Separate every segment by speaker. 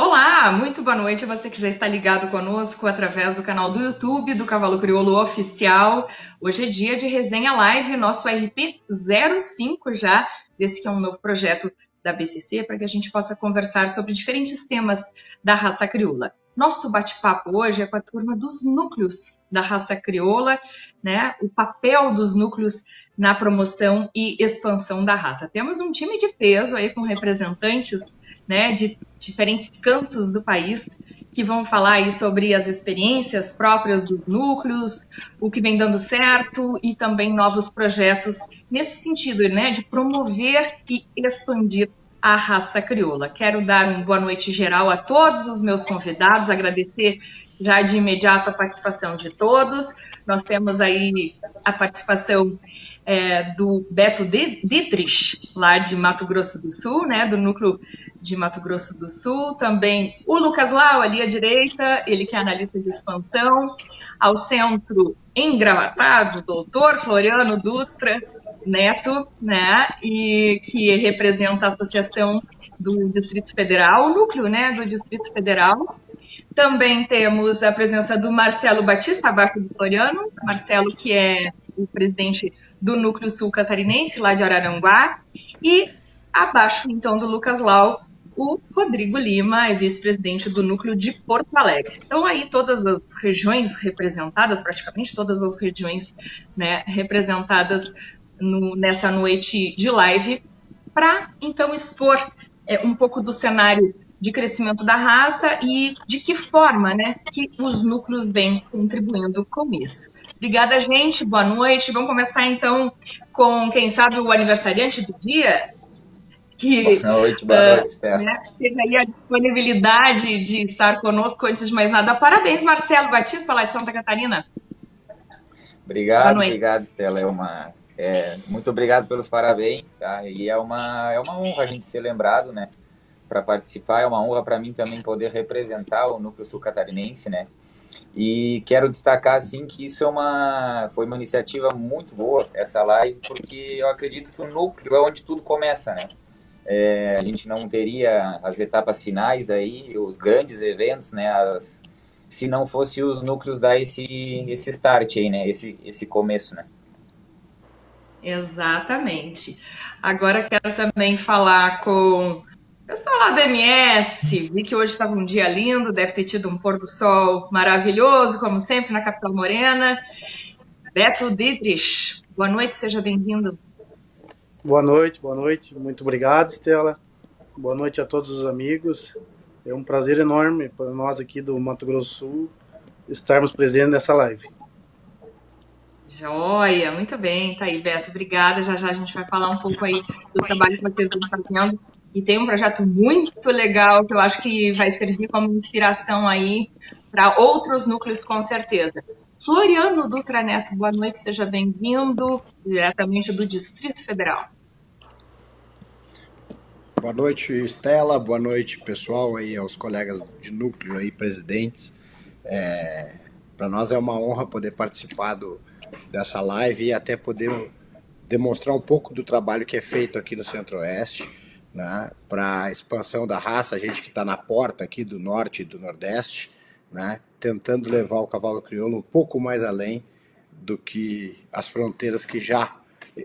Speaker 1: Olá, muito boa noite a você que já está ligado conosco através do canal do YouTube do Cavalo Crioulo Oficial. Hoje é dia de resenha live, nosso RP 05 já, desse que é um novo projeto da BCC, para que a gente possa conversar sobre diferentes temas da raça crioula. Nosso bate-papo hoje é com a turma dos núcleos da raça crioula, né? O papel dos núcleos na promoção e expansão da raça. Temos um time de peso aí com representantes né, de diferentes cantos do país que vão falar aí sobre as experiências próprias dos núcleos, o que vem dando certo e também novos projetos nesse sentido, né, de promover e expandir a raça crioula. Quero dar uma boa noite geral a todos os meus convidados, agradecer já de imediato a participação de todos. Nós temos aí a participação é, do Beto Dietrich, lá de Mato Grosso do Sul, né, do núcleo de Mato Grosso do Sul. Também o Lucas Lau, ali à direita, ele que é analista de expansão. Ao centro, engravatado, doutor Floriano Dutra Neto, né, e que representa a Associação do Distrito Federal, o núcleo, né, do Distrito Federal. Também temos a presença do Marcelo Batista abaixo do Floriano, Marcelo que é o presidente do Núcleo Sul Catarinense, lá de Araranguá, e abaixo, então, do Lucas Lau, o Rodrigo Lima é vice-presidente do Núcleo de Porto Alegre. Então, aí todas as regiões representadas, praticamente todas as regiões né, representadas no, nessa noite de live, para, então, expor é, um pouco do cenário de crescimento da raça e de que forma né, que os núcleos vêm contribuindo com isso. Obrigada, gente. Boa noite. Vamos começar então com, quem sabe, o aniversariante do dia.
Speaker 2: Que, boa noite, boa uh, noite, Steph. Né,
Speaker 1: teve aí a disponibilidade de estar conosco. Antes de mais nada, parabéns, Marcelo Batista, lá de Santa Catarina.
Speaker 2: Obrigado, obrigado, Stella. É uma, é, muito obrigado pelos parabéns, tá? E é uma, é uma honra a gente ser lembrado, né? Para participar, é uma honra para mim também poder representar o Núcleo Sul Catarinense, né? E quero destacar assim que isso é uma foi uma iniciativa muito boa essa live, porque eu acredito que o núcleo é onde tudo começa, né? É, a gente não teria as etapas finais aí, os grandes eventos, né? As, se não fosse os núcleos dar esse esse start aí, né? Esse esse começo, né?
Speaker 1: Exatamente. Agora quero também falar com Pessoal lá do MS, vi que hoje estava um dia lindo, deve ter tido um pôr do sol maravilhoso, como sempre, na capital morena. Beto Dietrich, boa noite, seja bem-vindo.
Speaker 3: Boa noite, boa noite, muito obrigado, Estela. Boa noite a todos os amigos. É um prazer enorme para nós aqui do Mato Grosso do Sul estarmos presentes nessa live.
Speaker 1: Joia, muito bem, tá aí, Beto. Obrigada. Já já a gente vai falar um pouco aí do trabalho que vocês estão fazendo e tem um projeto muito legal que eu acho que vai servir como inspiração aí para outros núcleos com certeza. Floriano Dutra Neto, boa noite, seja bem-vindo diretamente do Distrito Federal.
Speaker 4: Boa noite, Estela. Boa noite, pessoal, aí aos colegas de núcleo aí, presidentes. É, Para nós é uma honra poder participar do, dessa live e até poder demonstrar um pouco do trabalho que é feito aqui no Centro-Oeste né, para a expansão da raça, a gente que está na porta aqui do norte e do nordeste, né, tentando levar o cavalo crioulo um pouco mais além do que as fronteiras que já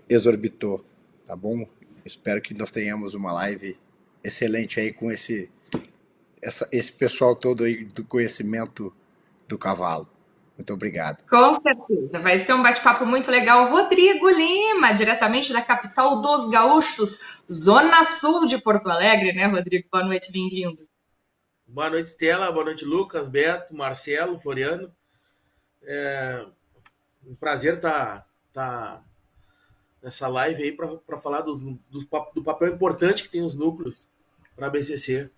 Speaker 4: exorbitou, tá bom? Espero que nós tenhamos uma live excelente aí com esse, essa, esse pessoal todo aí do conhecimento do cavalo. Muito obrigado.
Speaker 1: Com certeza, vai ser um bate-papo muito legal. Rodrigo Lima, diretamente da capital dos gaúchos, Zona Sul de Porto Alegre, né, Rodrigo? Boa noite, bem-vindo.
Speaker 5: Boa noite, Stella. Boa noite, Lucas, Beto, Marcelo, Floriano. É um prazer estar tá, tá nessa live aí para falar dos, dos, do papel importante que tem os núcleos para a BCC.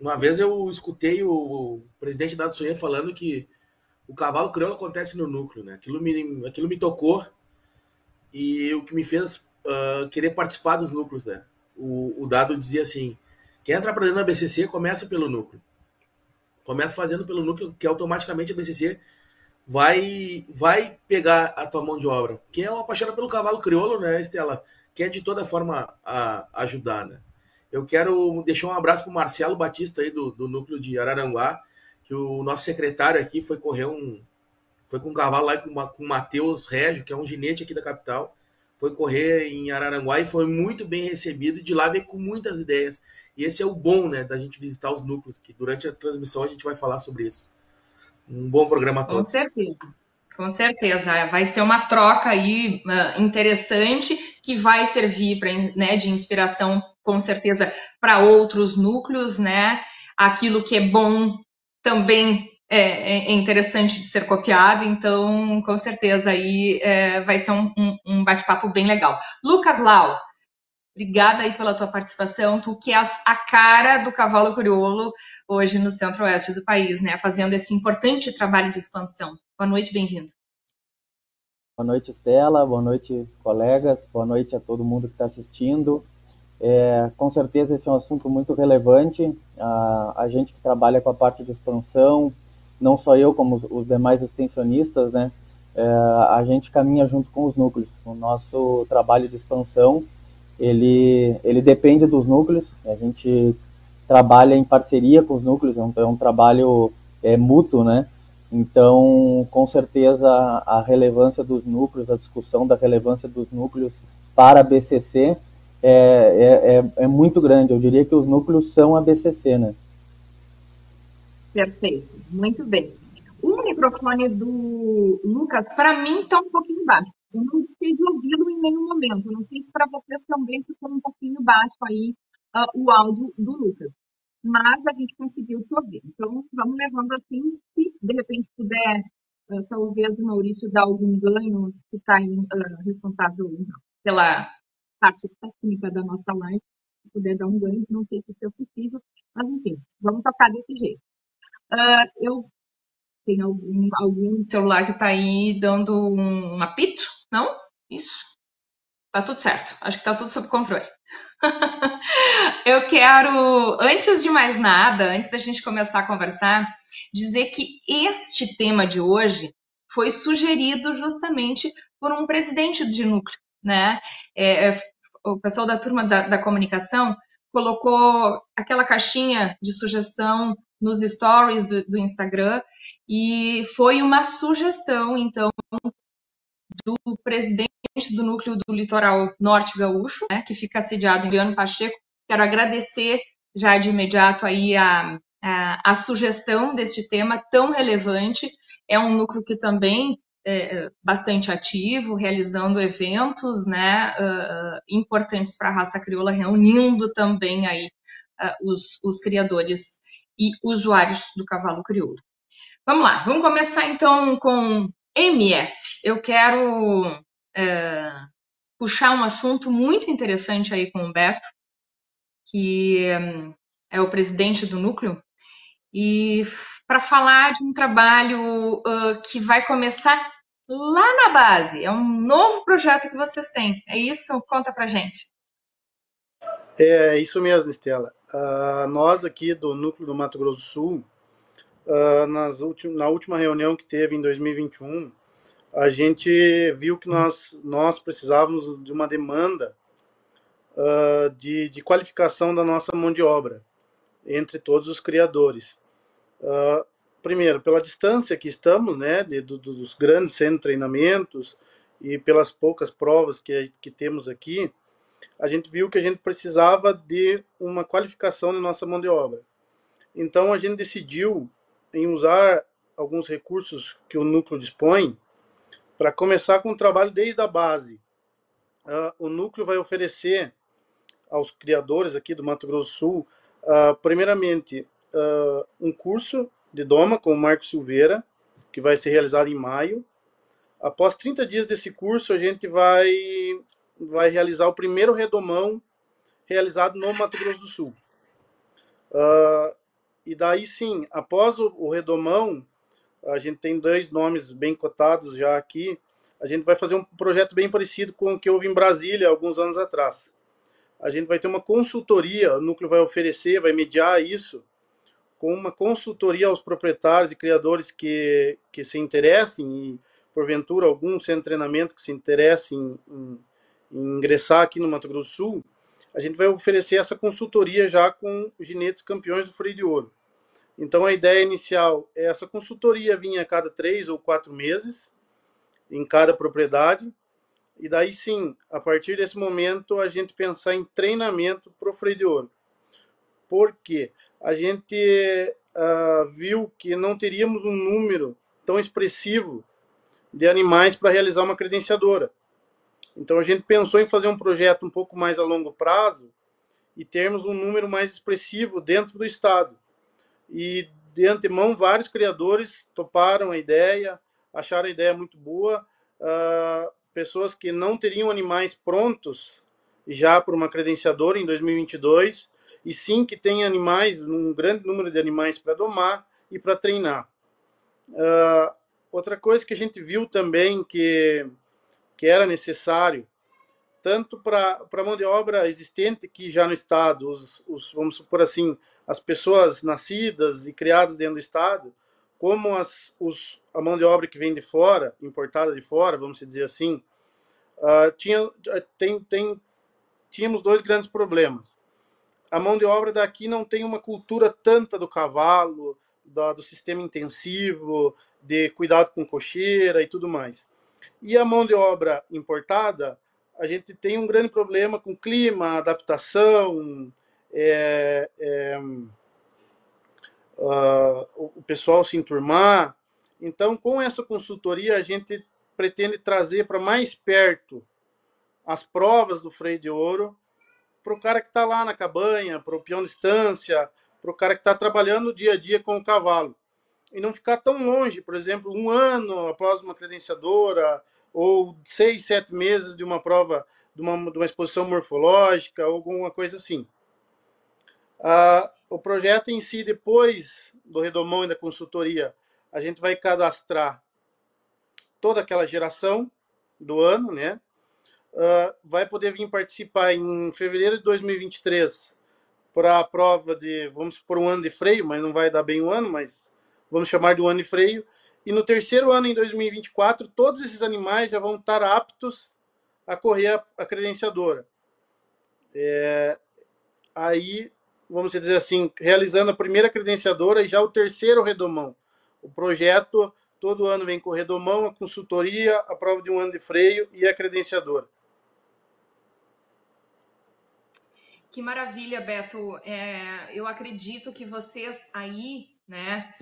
Speaker 5: Uma vez eu escutei o, presidente da Sonhei falando que o cavalo crioulo acontece no núcleo, né? Aquilo me, aquilo me tocou e o que me fez uh, querer participar dos núcleos, né? O, o dado dizia assim: quem entra para dentro da BCC começa pelo núcleo. Começa fazendo pelo núcleo, que automaticamente a BCC vai vai pegar a tua mão de obra. Quem é apaixonado pelo cavalo crioulo, né, Estela? Quer de toda forma a, ajudar, né? Eu quero deixar um abraço para o Marcelo Batista aí do, do núcleo de Araranguá, que o nosso secretário aqui foi correr um. Foi com um cavalo lá com, com o Matheus Régio, que é um ginete aqui da capital. Foi correr em Araranguá e foi muito bem recebido. De lá veio com muitas ideias. E esse é o bom, né, da gente visitar os núcleos, que durante a transmissão a gente vai falar sobre isso. Um bom programa todo.
Speaker 1: Com certeza. Com certeza, vai ser uma troca aí uh, interessante que vai servir pra, né, de inspiração, com certeza, para outros núcleos, né? Aquilo que é bom também é, é, interessante de ser copiado, então com certeza aí é, vai ser um, um, um bate-papo bem legal. Lucas Lau, obrigada aí pela tua participação, tu que és a cara do cavalo crioulo hoje no centro-oeste do país, né, fazendo esse importante trabalho de expansão. Boa noite, bem-vindo.
Speaker 6: Boa noite, Estela. Boa noite, colegas. Boa noite a todo mundo que está assistindo. É, com certeza esse é um assunto muito relevante. A, a, gente que trabalha com a parte de expansão, não só eu, como os, demais extensionistas, né? É, a gente caminha junto com os núcleos. O nosso trabalho de expansão, ele, ele depende dos núcleos. A gente trabalha em parceria com os núcleos. É um, é um trabalho é, mútuo, né? Então, com certeza, a relevância dos núcleos, a discussão da relevância dos núcleos para a BCC é, é, é, é, muito grande. Eu diria que os núcleos são a BCC, né?
Speaker 1: Perfeito, muito bem. O microfone do Lucas, para mim, está um pouquinho baixo. Eu não de ouvi-lo em nenhum momento. Não sei se para vocês também ficou um pouquinho baixo aí uh, o áudio do Lucas mas a gente conseguiu chover. Então, vamos levando assim, se de repente puder, uh, talvez o Maurício dar algum ganho, se está uh, responsável pela parte técnica da nossa live, se puder dar um ganho, não sei se é possível, mas enfim, vamos tocar desse jeito. Uh, eu tenho algum, algum celular que está aí dando um apito? Não? Isso. Tá tudo certo. Acho que tá tudo sob controle. eu quero, antes de mais nada, antes da gente começar a conversar, dizer que este tema de hoje foi sugerido justamente por um presidente de núcleo, né? É, é o pessoal da turma da, da comunicação colocou aquela caixinha de sugestão nos stories do, do Instagram e foi uma sugestão, então, do presidente do núcleo do litoral norte gaúcho, né, que fica sediado em Leandro Pacheco. Quero agradecer já de imediato aí a, a, a, sugestão deste tema tão relevante. É um núcleo que também é bastante ativo, realizando eventos né, uh, importantes para a raça crioula, reunindo também aí uh, os, os criadores e usuários do cavalo crioulo. Vamos lá, vamos começar então com MS. Eu quero é, puxar um assunto muito interessante aí com o Beto, que é o presidente do núcleo, e para falar de um trabalho uh, que vai começar lá na base. É um novo projeto que vocês têm. É isso? Conta para gente.
Speaker 3: É isso mesmo, Estela. Uh, nós aqui do Núcleo do Mato Grosso do Sul, uh, na última reunião que teve em 2021, a gente viu que nós, nós precisávamos de uma demanda uh, de, de qualificação da nossa mão de obra entre todos os criadores. Primeiro, pela distância que estamos, né, de, do, dos grandes centros de treinamentos e pelas poucas provas que, que temos aqui, a gente viu que a gente precisava de uma qualificação da nossa mão de obra. Então, a gente decidiu em usar alguns recursos que o núcleo dispõe para começar com o trabalho desde a base. Uh, o núcleo vai oferecer aos criadores aqui do Mato Grosso do Sul, uh, primeiramente, uh, um curso de doma com o Marco Silveira, que vai ser realizado em maio. Após 30 dias desse curso, a gente vai, vai realizar o primeiro redomão realizado no Mato Grosso do Sul. e daí sim, após o, o redomão, a gente tem dois nomes bem cotados já aqui. A gente vai fazer um projeto bem parecido com o que houve em Brasília alguns anos atrás. A gente vai ter uma consultoria, o núcleo vai oferecer, vai mediar isso, com uma consultoria aos proprietários e criadores que, que se interessem e, porventura, algum centro de treinamento que se interesse em, em ingressar aqui no Mato Grosso do Sul. a gente vai oferecer essa consultoria já com ginetes campeões do freio de ouro. Então a ideia inicial é essa consultoria vinha a cada três ou quatro meses em cada propriedade e daí sim, a partir desse momento a gente pensar em treinamento para o freio de ouro. Por quê? A gente uh, viu que não teríamos um número tão expressivo de animais para realizar uma credenciadora. Então a gente pensou em fazer um projeto um pouco mais a longo prazo e termos um número mais expressivo dentro do estado. E de antemão vários criadores toparam a ideia, acharam a ideia muito boa. Uh, pessoas que não teriam animais prontos já para uma credenciadora em 2022 e sim que têm animais, um grande número de animais para domar e para treinar. Uh, outra coisa que a gente viu também que, que era necessário, tanto para a mão de obra existente que já no Estado, os, os, vamos supor assim, as pessoas nascidas e criadas dentro do Estado, como as, os, a mão de obra que vem de fora, importada de fora, vamos dizer assim, uh, tinha, tem, tem, tínhamos dois grandes problemas a mão de obra daqui não tem uma cultura tanta do cavalo, do, do sistema intensivo, de cuidado com cocheira e tudo mais. E a mão de obra importada, a gente tem um grande problema com clima, adaptação, é, é, uh, o pessoal se enturmar. Então, com essa consultoria, a gente pretende trazer para mais perto as provas do freio de ouro para o cara que está lá na cabanha, para o peão de estância, para o cara que está trabalhando dia a dia com o cavalo. E não ficar tão longe, por exemplo, um ano após uma credenciadora, ou seis, sete meses de uma prova, de uma, de uma exposição morfológica, ou alguma coisa assim. Ah, o projeto em si, depois do redomão e da consultoria, a gente vai cadastrar toda aquela geração do ano, né? uh, vai poder vir participar em fevereiro de 2023 para a prova de, vamos por um ano de freio, mas não vai dar bem um ano, mas vamos chamar de um ano de freio. E no terceiro ano, em 2024, todos esses animais já vão estar aptos a correr a, a credenciadora. É, aí, vamos dizer assim, realizando a primeira credenciadora e já o terceiro redomão. O projeto todo ano vem com o redomão, a consultoria, a prova de um ano de freio e a credenciadora.
Speaker 1: Que maravilha, Beto. É, eu acredito que vocês aí, né,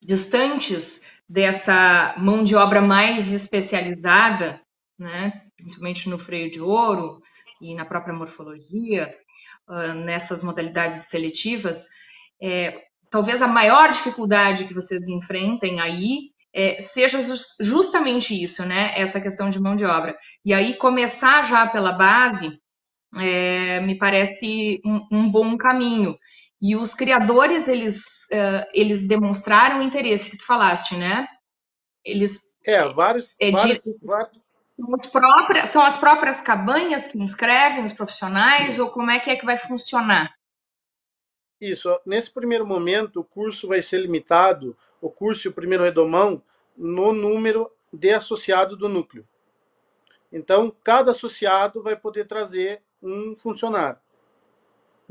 Speaker 1: distantes dessa mão de obra mais especializada, né, principalmente no freio de ouro e na própria morfologia, uh, nessas modalidades seletivas, é, talvez a maior dificuldade que vocês enfrentem aí é, seja justamente isso, né? Essa questão de mão de obra. E aí começar já pela base é, me parece um, um, bom caminho. E os criadores, eles, uh, eles demonstraram o interesse que tu falaste, né? Eles...
Speaker 3: É, vários... É, vários, de, vários...
Speaker 1: Próprias, são as próprias cabanhas que inscrevem os profissionais ou como é que é que vai funcionar?
Speaker 3: Isso, nesse primeiro momento o curso vai ser limitado, o curso e o primeiro redomão, no número de associados do núcleo. Então, cada associado vai poder trazer um funcionário,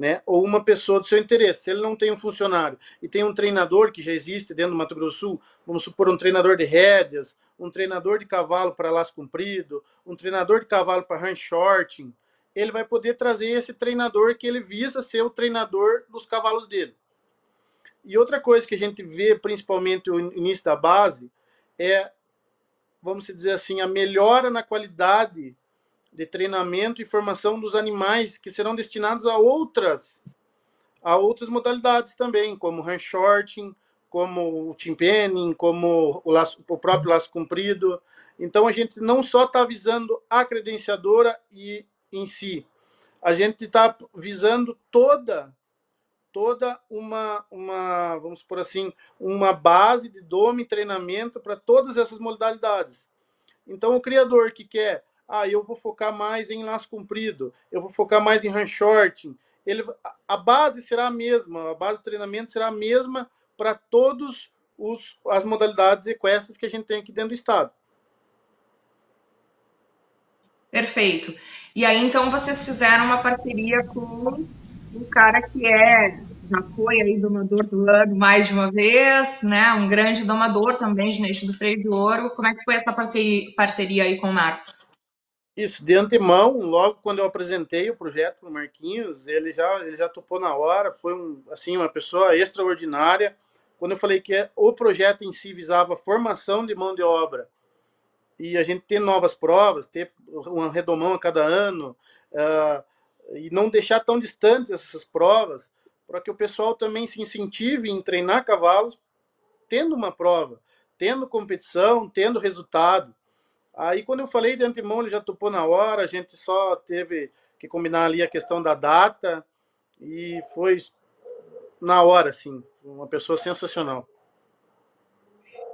Speaker 3: né? Ou uma pessoa do seu interesse. Se ele não tem um funcionário e tem um treinador que já existe dentro do Mato Grosso do Sul, vamos supor um treinador de rédeas, um treinador de cavalo para laço comprido, um treinador de cavalo para hand shorting, ele vai poder trazer esse treinador que ele visa ser o treinador dos cavalos dele. E outra coisa que a gente vê, principalmente no início da base, é, vamos dizer assim, a melhora na qualidade de treinamento e formação dos animais que serão destinados a outras a outras modalidades também, como hand shorting, como o timpenning, como o, laço, o próprio laço comprido. Então a gente não só está visando a credenciadora e em si, a gente está visando toda toda uma uma vamos por assim uma base de dome e treinamento para todas essas modalidades. Então o criador que quer ah, eu vou focar mais em laço comprido, eu vou focar mais em hand shorting. Ele, a base será a mesma, a base de treinamento será a mesma para todos os, as modalidades equestres que a gente tem aqui dentro do estado.
Speaker 1: Perfeito. E aí, então, vocês fizeram uma parceria com um cara que é já foi aí domador do ano mais de uma vez, né? Um grande domador também de Neixo do Freio de Ouro. Como é que foi essa parceria, parceria aí com o Marcos?
Speaker 3: Isso, de antemão, logo quando eu apresentei o projeto para o Marquinhos, ele já, ele já topou na hora, foi um, assim, uma pessoa extraordinária. Quando eu falei que o projeto em si visava formação de mão de obra e a gente ter novas provas, ter uma redomão a cada ano, uh, e não deixar tão distantes essas provas, para que o pessoal também se incentive em treinar cavalos tendo uma prova, tendo competição, tendo resultado. Aí quando eu falei de antemão, ele já topou na hora, a gente só teve que combinar ali a questão da data e foi na hora, assim, uma pessoa sensacional.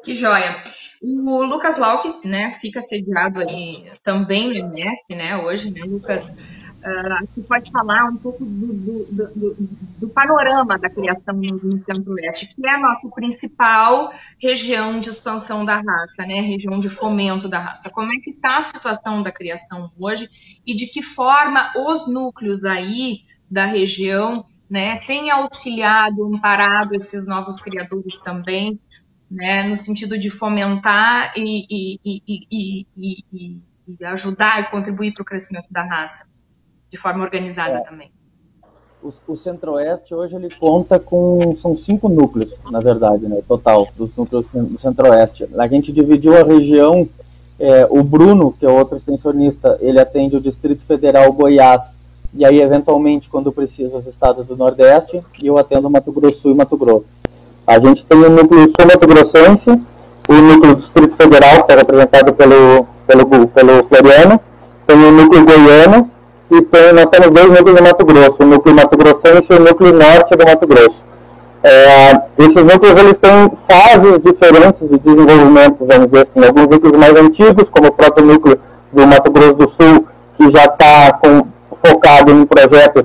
Speaker 1: Que joia. O Lucas Lauck, né, fica sediado aí também no MS, né, hoje, né, Lucas? Uh, você pode falar um pouco do, do, do, do panorama da criação no Centro-Oeste, que é a nossa principal região de expansão da raça, né? região de fomento da raça. Como é que está a situação da criação hoje e de que forma os núcleos aí da região né, têm auxiliado, amparado esses novos criadores também, né, no sentido de fomentar e, e, e, e ajudar e contribuir para o crescimento da raça? De forma organizada é. também. O,
Speaker 6: o Centro-Oeste hoje ele conta com são cinco núcleos, na verdade, né, total dos núcleos do Centro-Oeste. A gente dividiu a região. É, o Bruno, que é outro extensionista, ele atende o Distrito Federal, Goiás, e aí eventualmente quando precisa os estados do Nordeste, e eu atendo Mato Grosso e Mato Grosso. A gente tem o núcleo sul-mato grossense, o núcleo do Distrito Federal, que é representado pelo, pelo, pelo Floriano, tem o núcleo goiano, e tem, nós temos dois núcleos no Mato Grosso, o núcleo Mato Grossense e o núcleo norte do Mato Grosso. É, esses núcleos eles têm fases diferentes de desenvolvimento, vamos dizer assim, alguns núcleos mais antigos, como o próprio núcleo do Mato Grosso do Sul, que já está focado em projetos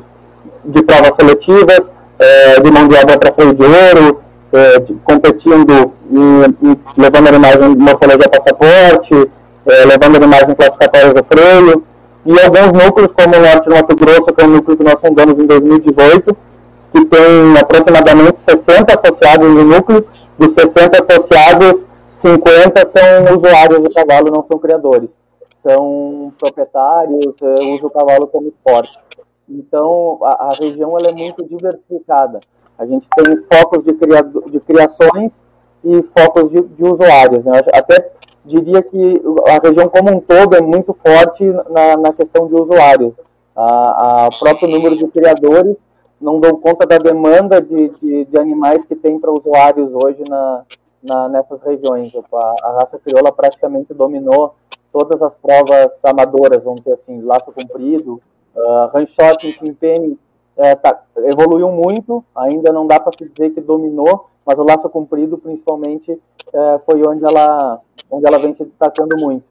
Speaker 6: de provas seletivas, é, de mão de obra para freio de ouro, é, de, competindo e, e, levando animais em morfologia passaporte, é, levando animais em classificatórias do freio, e alguns núcleos, como o Norte do Mato Grosso, que é um núcleo que nós fundamos em 2018, que tem aproximadamente 60 associados no núcleo, dos 60 associados, 50 são usuários do cavalo, não são criadores. São proprietários, eh, usam o cavalo como esporte. Então, a, a região ela é muito diversificada. A gente tem focos de, criado, de criações e focos de, de usuários. Né? Até diria que a região como um todo é muito forte na, na questão de usuários. A próprio número de criadores não dão conta da demanda de, de, de animais que tem para usuários hoje na, na, nessas regiões. A, a, raça crioula praticamente dominou todas as provas amadoras, vamos dizer assim, laço comprido, uh, ranchote, chimpene, é, tá, evoluiu muito, ainda não dá para se dizer que dominou, mas o laço comprido, principalmente, é, foi onde ela, onde ela vem se destacando muito.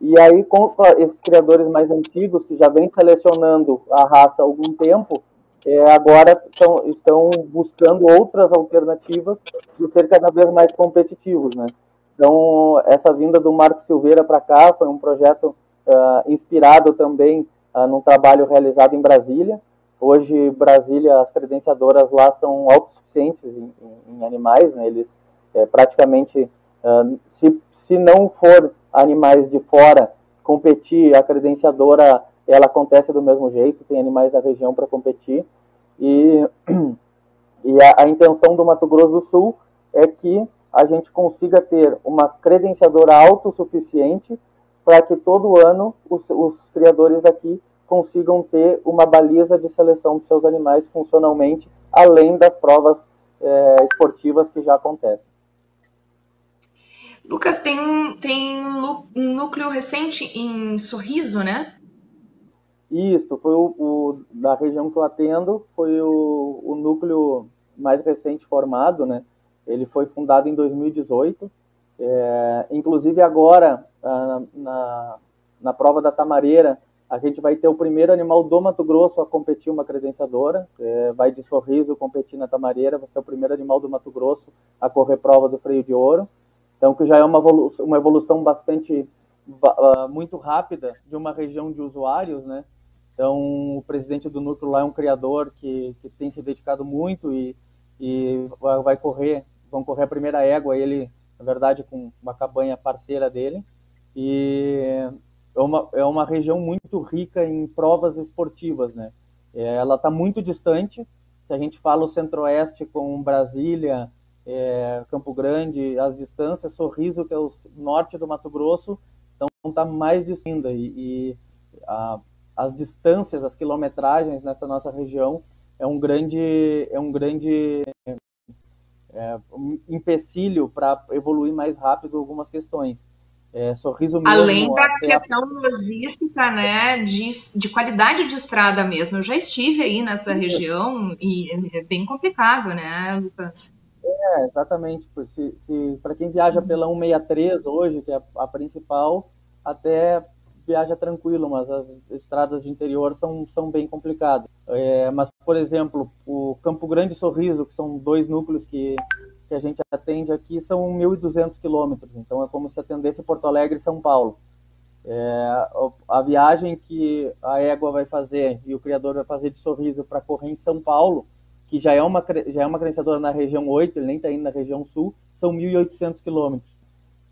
Speaker 6: E aí, com esses criadores mais antigos, que já vêm selecionando a raça há algum tempo, é, agora estão, estão buscando outras alternativas de ser cada vez mais competitivos, né? Então, essa vinda do Marco Silveira para cá foi um projeto uh, inspirado também uh, num trabalho realizado em Brasília. Hoje, Brasília, as credenciadoras lá são autossuficientes em, em, em animais, né? Eles é, praticamente Uh, se, se não for animais de fora competir, a credenciadora ela acontece do mesmo jeito, tem animais da região para competir. E, e a, a, intenção do Mato Grosso do Sul é que a gente consiga ter uma credenciadora autossuficiente para que todo ano os, os criadores aqui consigam ter uma baliza de seleção dos seus animais funcionalmente, além das provas é, esportivas que já acontecem.
Speaker 1: Lucas, tem um, tem um núcleo recente em Sorriso, né?
Speaker 6: Isso, foi o, o, da região que eu atendo, foi o, o núcleo mais recente formado, né? Ele foi fundado em 2018. É, inclusive agora, na, na, na, prova da Tamareira, a gente vai ter o primeiro animal do Mato Grosso a competir uma credenciadora. É, vai de Sorriso competir na Tamareira, vai ser o primeiro animal do Mato Grosso a correr prova do freio de ouro. Então, que já é uma evolução, uma evolução bastante uh, muito rápida de uma região de usuários, né? Então, o presidente do núcleo lá é um criador que, que tem se dedicado muito e, e vai correr, vão correr a primeira égua, ele, na verdade, com uma cabanha parceira dele. E é uma, é uma região muito rica em provas esportivas, né? É, ela está muito distante, se a gente fala o centro-oeste com Brasília, é, Campo Grande, as distâncias, Sorriso, que é o norte do Mato Grosso, então está mais distinta e, e a, as distâncias, as quilometragens nessa nossa região é um grande, é um grande é, um empecilho para evoluir mais rápido algumas questões. É, sorriso mesmo,
Speaker 1: Além da questão a... logística, né, de, de qualidade de estrada mesmo. Eu já estive aí nessa Sim. região e é bem complicado, né, Lucas?
Speaker 6: É, exatamente. Se, se para quem viaja pela 163 hoje, que é a principal, até viaja tranquilo, mas as estradas de interior são, são bem complicadas. É, mas, por exemplo, o Campo Grande e Sorriso, que são dois núcleos que que a gente atende aqui são 1.200 quilômetros, então é como se atendesse Porto Alegre e São Paulo. É, a viagem que a égua vai fazer e o criador vai fazer de sorriso para correr em São Paulo, que já é uma, já é uma credenciadora na região 8, ele nem está indo na região sul, são 1.800 quilômetros.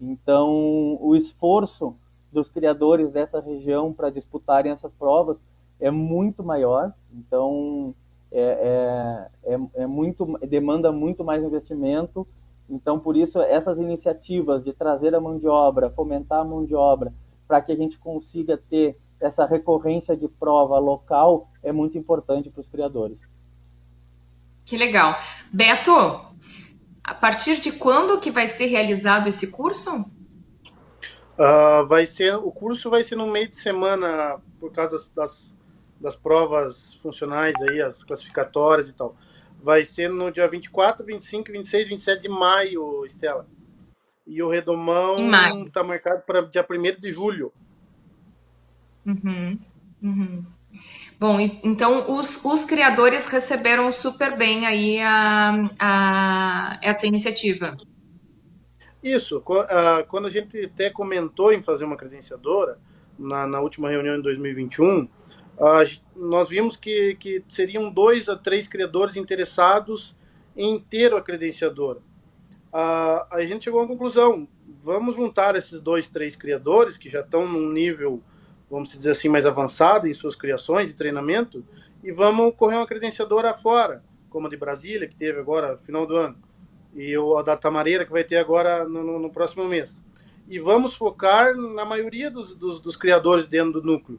Speaker 6: Então, o esforço dos criadores dessa região para disputarem essas provas é muito maior. Então, é, é, é, é muito, demanda muito mais investimento. Então, por isso, essas iniciativas de trazer a mão de obra, fomentar a mão de obra, para que a gente consiga ter essa recorrência de prova local, é muito importante para os criadores.
Speaker 1: Que legal. Beto, a partir de quando que vai ser realizado esse curso?
Speaker 3: Uh, vai ser, o curso vai ser no meio de semana, por causa das, das das provas funcionais aí, as classificatórias e tal. Vai ser no dia 24, 25, 26, 27 de maio, Estela. E o Redomão está marcado para dia 1 de julho.
Speaker 1: Uhum, uhum. Bom, então os, os criadores receberam super bem aí a, a, essa iniciativa.
Speaker 3: Isso, quando a gente até comentou em fazer uma credenciadora, na, na última reunião em 2021, Uh, nós vimos que, que seriam dois a três criadores interessados em ter a credenciadora. Uh, a gente chegou à conclusão, vamos juntar esses dois, três criadores que já estão num nível, vamos dizer assim, mais avançado em suas criações e treinamento, e vamos correr uma credenciadora fora, como a de Brasília, que teve agora final do ano, e a da Tamareira, que vai ter agora no, no, no próximo mês. E vamos focar na maioria dos, dos, dos criadores dentro do núcleo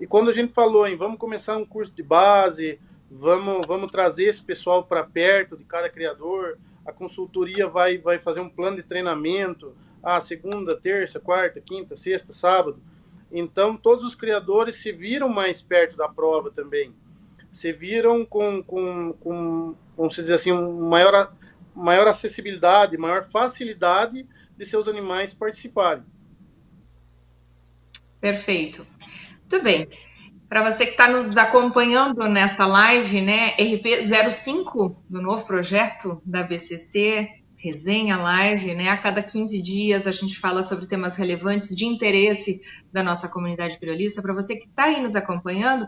Speaker 3: e quando a gente falou em vamos começar um curso de base, vamos, vamos trazer esse pessoal para perto de cada criador, a consultoria vai, vai fazer um plano de treinamento, ah, segunda, terça, quarta, quinta, sexta, sábado. Então, todos os criadores se viram mais perto da prova também. Se viram com, com, com vamos dizer assim, maior, maior acessibilidade, maior facilidade de seus animais participarem.
Speaker 1: Perfeito. Muito bem. Para você que está nos acompanhando nesta live, né, RP05 do novo projeto da BCC, resenha live, né? A cada 15 dias a gente fala sobre temas relevantes de interesse da nossa comunidade criolista. Para você que está aí nos acompanhando,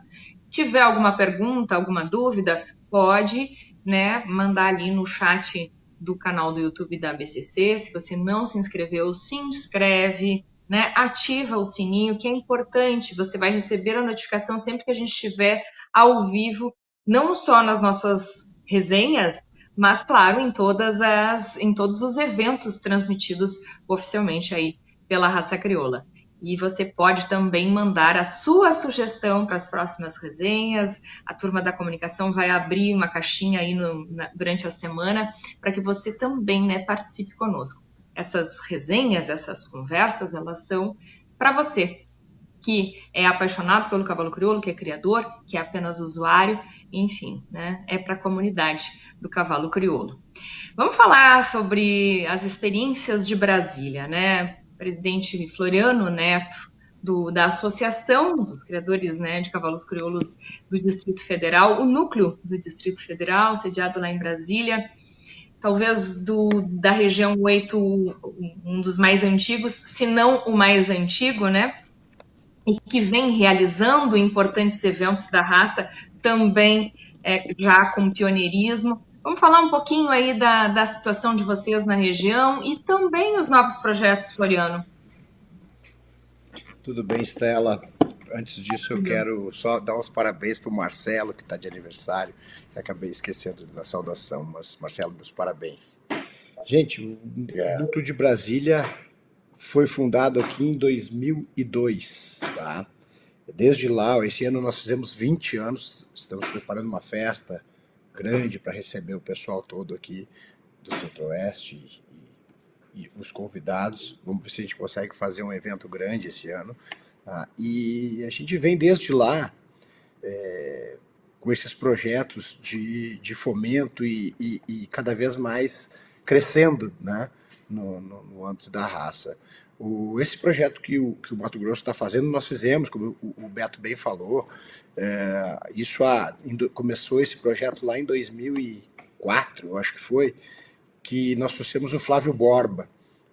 Speaker 1: tiver alguma pergunta, alguma dúvida, pode, né, mandar ali no chat do canal do YouTube da BCC. Se você não se inscreveu, se inscreve, né? Ativa o sininho, que é importante. Você vai receber a notificação sempre que a gente estiver ao vivo, não só nas nossas resenhas, mas claro, em todas as em todos os eventos transmitidos oficialmente aí pela raça crioula. E você pode também mandar a sua sugestão para as próximas resenhas. A turma da comunicação vai abrir uma caixinha aí no, na, durante a semana para que você também né, participe conosco essas resenhas, essas conversas, elas são para você que é apaixonado pelo cavalo crioulo, que é criador, que é apenas usuário, enfim, né? É para a comunidade do cavalo crioulo. Vamos falar sobre as experiências de Brasília, né? presidente Floriano Neto do, da Associação dos Criadores né, de Cavalos Crioulos do Distrito Federal, o núcleo do Distrito Federal, sediado lá em Brasília, talvez do, da região 8, um dos mais antigos, se não o mais antigo, né? E que vem realizando importantes eventos da raça, também é, já com pioneirismo. Vamos falar um pouquinho aí da, da situação de vocês na região e também os novos projetos, Floriano.
Speaker 4: Tudo bem, Stella. Antes disso, eu quero só dar os parabéns para o Marcelo, que está de aniversário, acabei esquecendo da saudação, mas Marcelo, meus parabéns. Gente, o Núcleo de Brasília foi fundado aqui em 2002, tá? Desde lá, esse ano nós fizemos 20 anos, estamos preparando uma festa grande para receber o pessoal todo aqui do Centro-Oeste e, e, os convidados. Vamos ver se a gente consegue fazer um evento grande esse ano. Tá? E a gente vem desde lá é, com esses projetos de, de fomento e, e, e cada vez mais crescendo né, no, no, no âmbito da raça. O, esse projeto que o, que o Mato Grosso está fazendo, nós fizemos, como o, o Beto bem falou, é, isso a, começou esse projeto lá em 2004, eu acho que foi, que nós trouxemos o Flávio Borba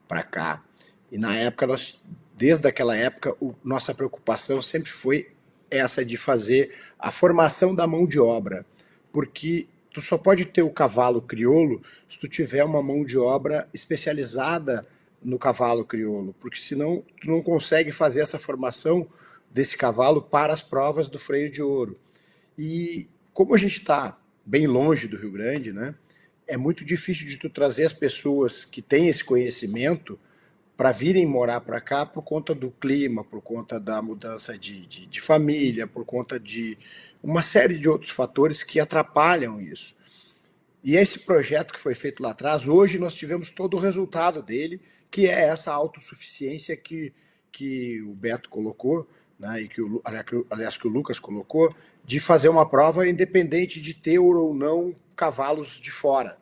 Speaker 4: para cá. E na época, nós, desde aquela época, o, nossa preocupação sempre foi essa de fazer a formação da mão de obra, porque tu só pode ter o cavalo crioulo se tu tiver uma mão de obra especializada no cavalo crioulo, porque senão tu não consegue fazer essa formação desse cavalo para as provas do freio de ouro. E como a gente está bem longe do Rio Grande, né, é muito difícil de tu trazer as pessoas que têm esse conhecimento para virem morar para cá por conta do clima, por conta da mudança de, de, de, família, por conta de uma série de outros fatores que atrapalham isso. E esse projeto que foi feito lá atrás, hoje nós tivemos todo o resultado dele que é essa autossuficiência que, que o Beto colocou, né, e que o, aliás, que o Lucas colocou, de fazer uma prova independente de ter ou não cavalos de fora.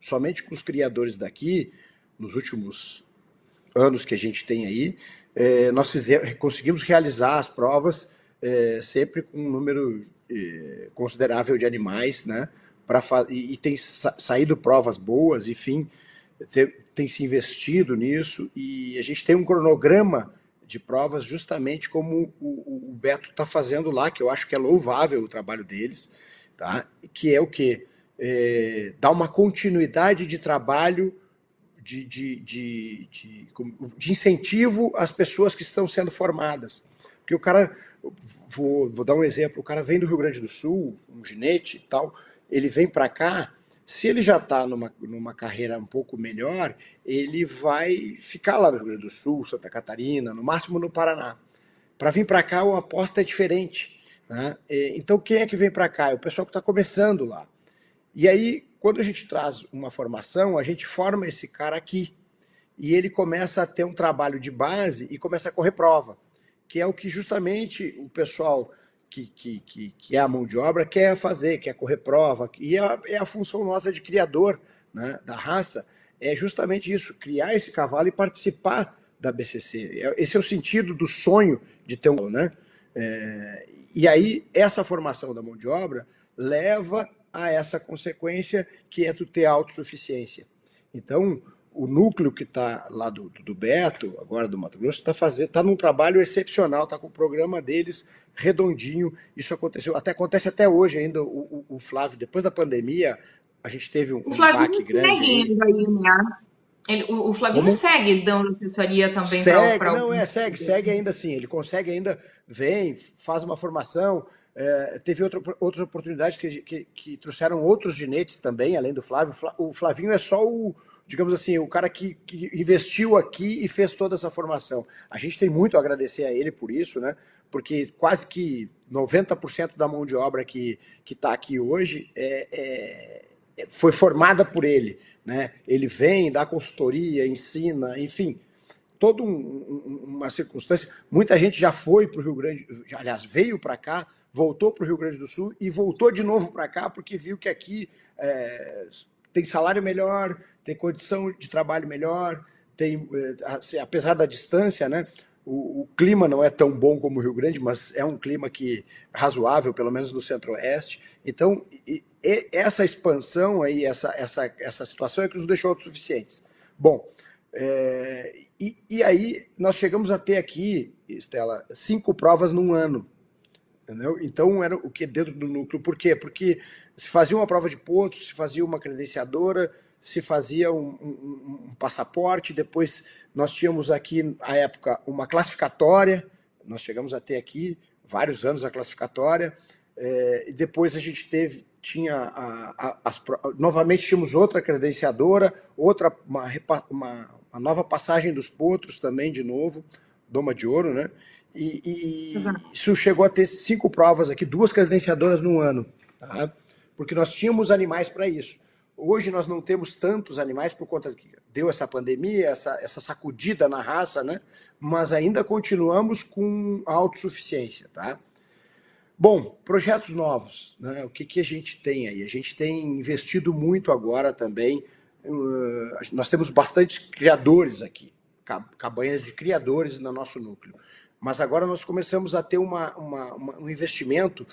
Speaker 4: Somente com os criadores daqui, nos últimos anos que a gente tem aí, é, nós fizemos, conseguimos realizar as provas é, sempre com um número é, considerável de animais, né? Pra, e, e tem sa saído provas boas, enfim, tem se investido nisso e a gente tem um cronograma de provas justamente como o, o Beto está fazendo lá, que eu acho que é louvável o trabalho deles, tá? que é o que? É, dá uma continuidade de trabalho de, de, de, de, de incentivo às pessoas que estão sendo formadas. Porque o cara, vou, vou dar um exemplo, o cara vem do Rio Grande do Sul, um ginete e tal, ele vem para cá, se ele já está numa, numa carreira um pouco melhor, ele vai ficar lá no Rio Grande do Sul, Santa Catarina, no máximo no Paraná. Para vir para cá, a aposta é diferente. Né? Então, quem é que vem para cá? É o pessoal que está começando lá. E aí, quando a gente traz uma formação, a gente forma esse cara aqui. E ele começa a ter um trabalho de base e começa a correr prova, que é o que justamente o pessoal que, que, que, que é a mão de obra quer fazer, quer correr prova, e é, é a função nossa de criador né, da raça, é justamente isso, criar esse cavalo e participar da BCC. É, esse é o sentido do sonho de ter um... Né? É, e aí, essa formação da mão de obra leva a essa consequência que é tu ter autossuficiência. Então, o núcleo que está lá do, do Beto, agora do Mato Grosso, está fazendo, está num trabalho excepcional, está com o programa deles redondinho. Isso aconteceu, até acontece até hoje ainda. O, o, o Flávio, depois da pandemia, a gente teve um,
Speaker 1: o Flávio
Speaker 4: um grande.
Speaker 1: Segue aí, né? Ele, o, o Flavinho Como? segue dando assessoria também
Speaker 4: pra, pra não, é, segue, segue ainda assim. Ele consegue ainda, vem, faz uma formação. É, teve outro, outras oportunidades que, que, que, trouxeram outros ginetes também, além do Flávio. O Flavinho é só o, digamos assim, o cara que, que, investiu aqui e fez toda essa formação. A gente tem muito a agradecer a ele por isso, né? Porque quase que 90% da mão de obra que está aqui hoje é, é, é, foi formada por ele. Né? Ele vem, dá consultoria, ensina, enfim, toda um, uma circunstância. Muita gente já foi para o Rio Grande, aliás, veio para cá, voltou para o Rio Grande do Sul e voltou de novo para cá porque viu que aqui é, tem salário melhor, tem condição de trabalho melhor, tem, eh, assim, apesar da distância, né? o, o, clima não é tão bom como o Rio Grande, mas é um clima que razoável, pelo menos no centro-oeste. Então, e, e essa expansão aí, essa, essa, essa situação é que nos deixou autossuficientes. Bom, é, e, e, aí nós chegamos a ter aqui, Estela, cinco provas num ano. Entendeu? Então era o que dentro do núcleo. Por quê? Porque se fazia uma prova de pontos, se fazia uma credenciadora, se fazia um, um, um, passaporte, depois nós tínhamos aqui, à época, uma classificatória, nós chegamos a ter aqui vários anos a classificatória, é, e depois a gente teve, tinha, a, a, as, novamente tínhamos outra credenciadora, outra, uma, uma, uma, nova passagem dos potros também, de novo, Doma de Ouro, né? E, e isso chegou a ter cinco provas aqui, duas credenciadoras no ano, tá? porque nós tínhamos animais para isso. Hoje nós não temos tantos animais por conta que deu essa pandemia, essa, essa sacudida na raça, né? Mas ainda continuamos com autossuficiência, tá? Bom, projetos novos, né? O que, que a gente tem aí? A gente tem investido muito agora também. Nós temos bastantes criadores aqui, cabanhas de criadores no nosso núcleo. Mas agora nós começamos a ter uma, uma, uma, um investimento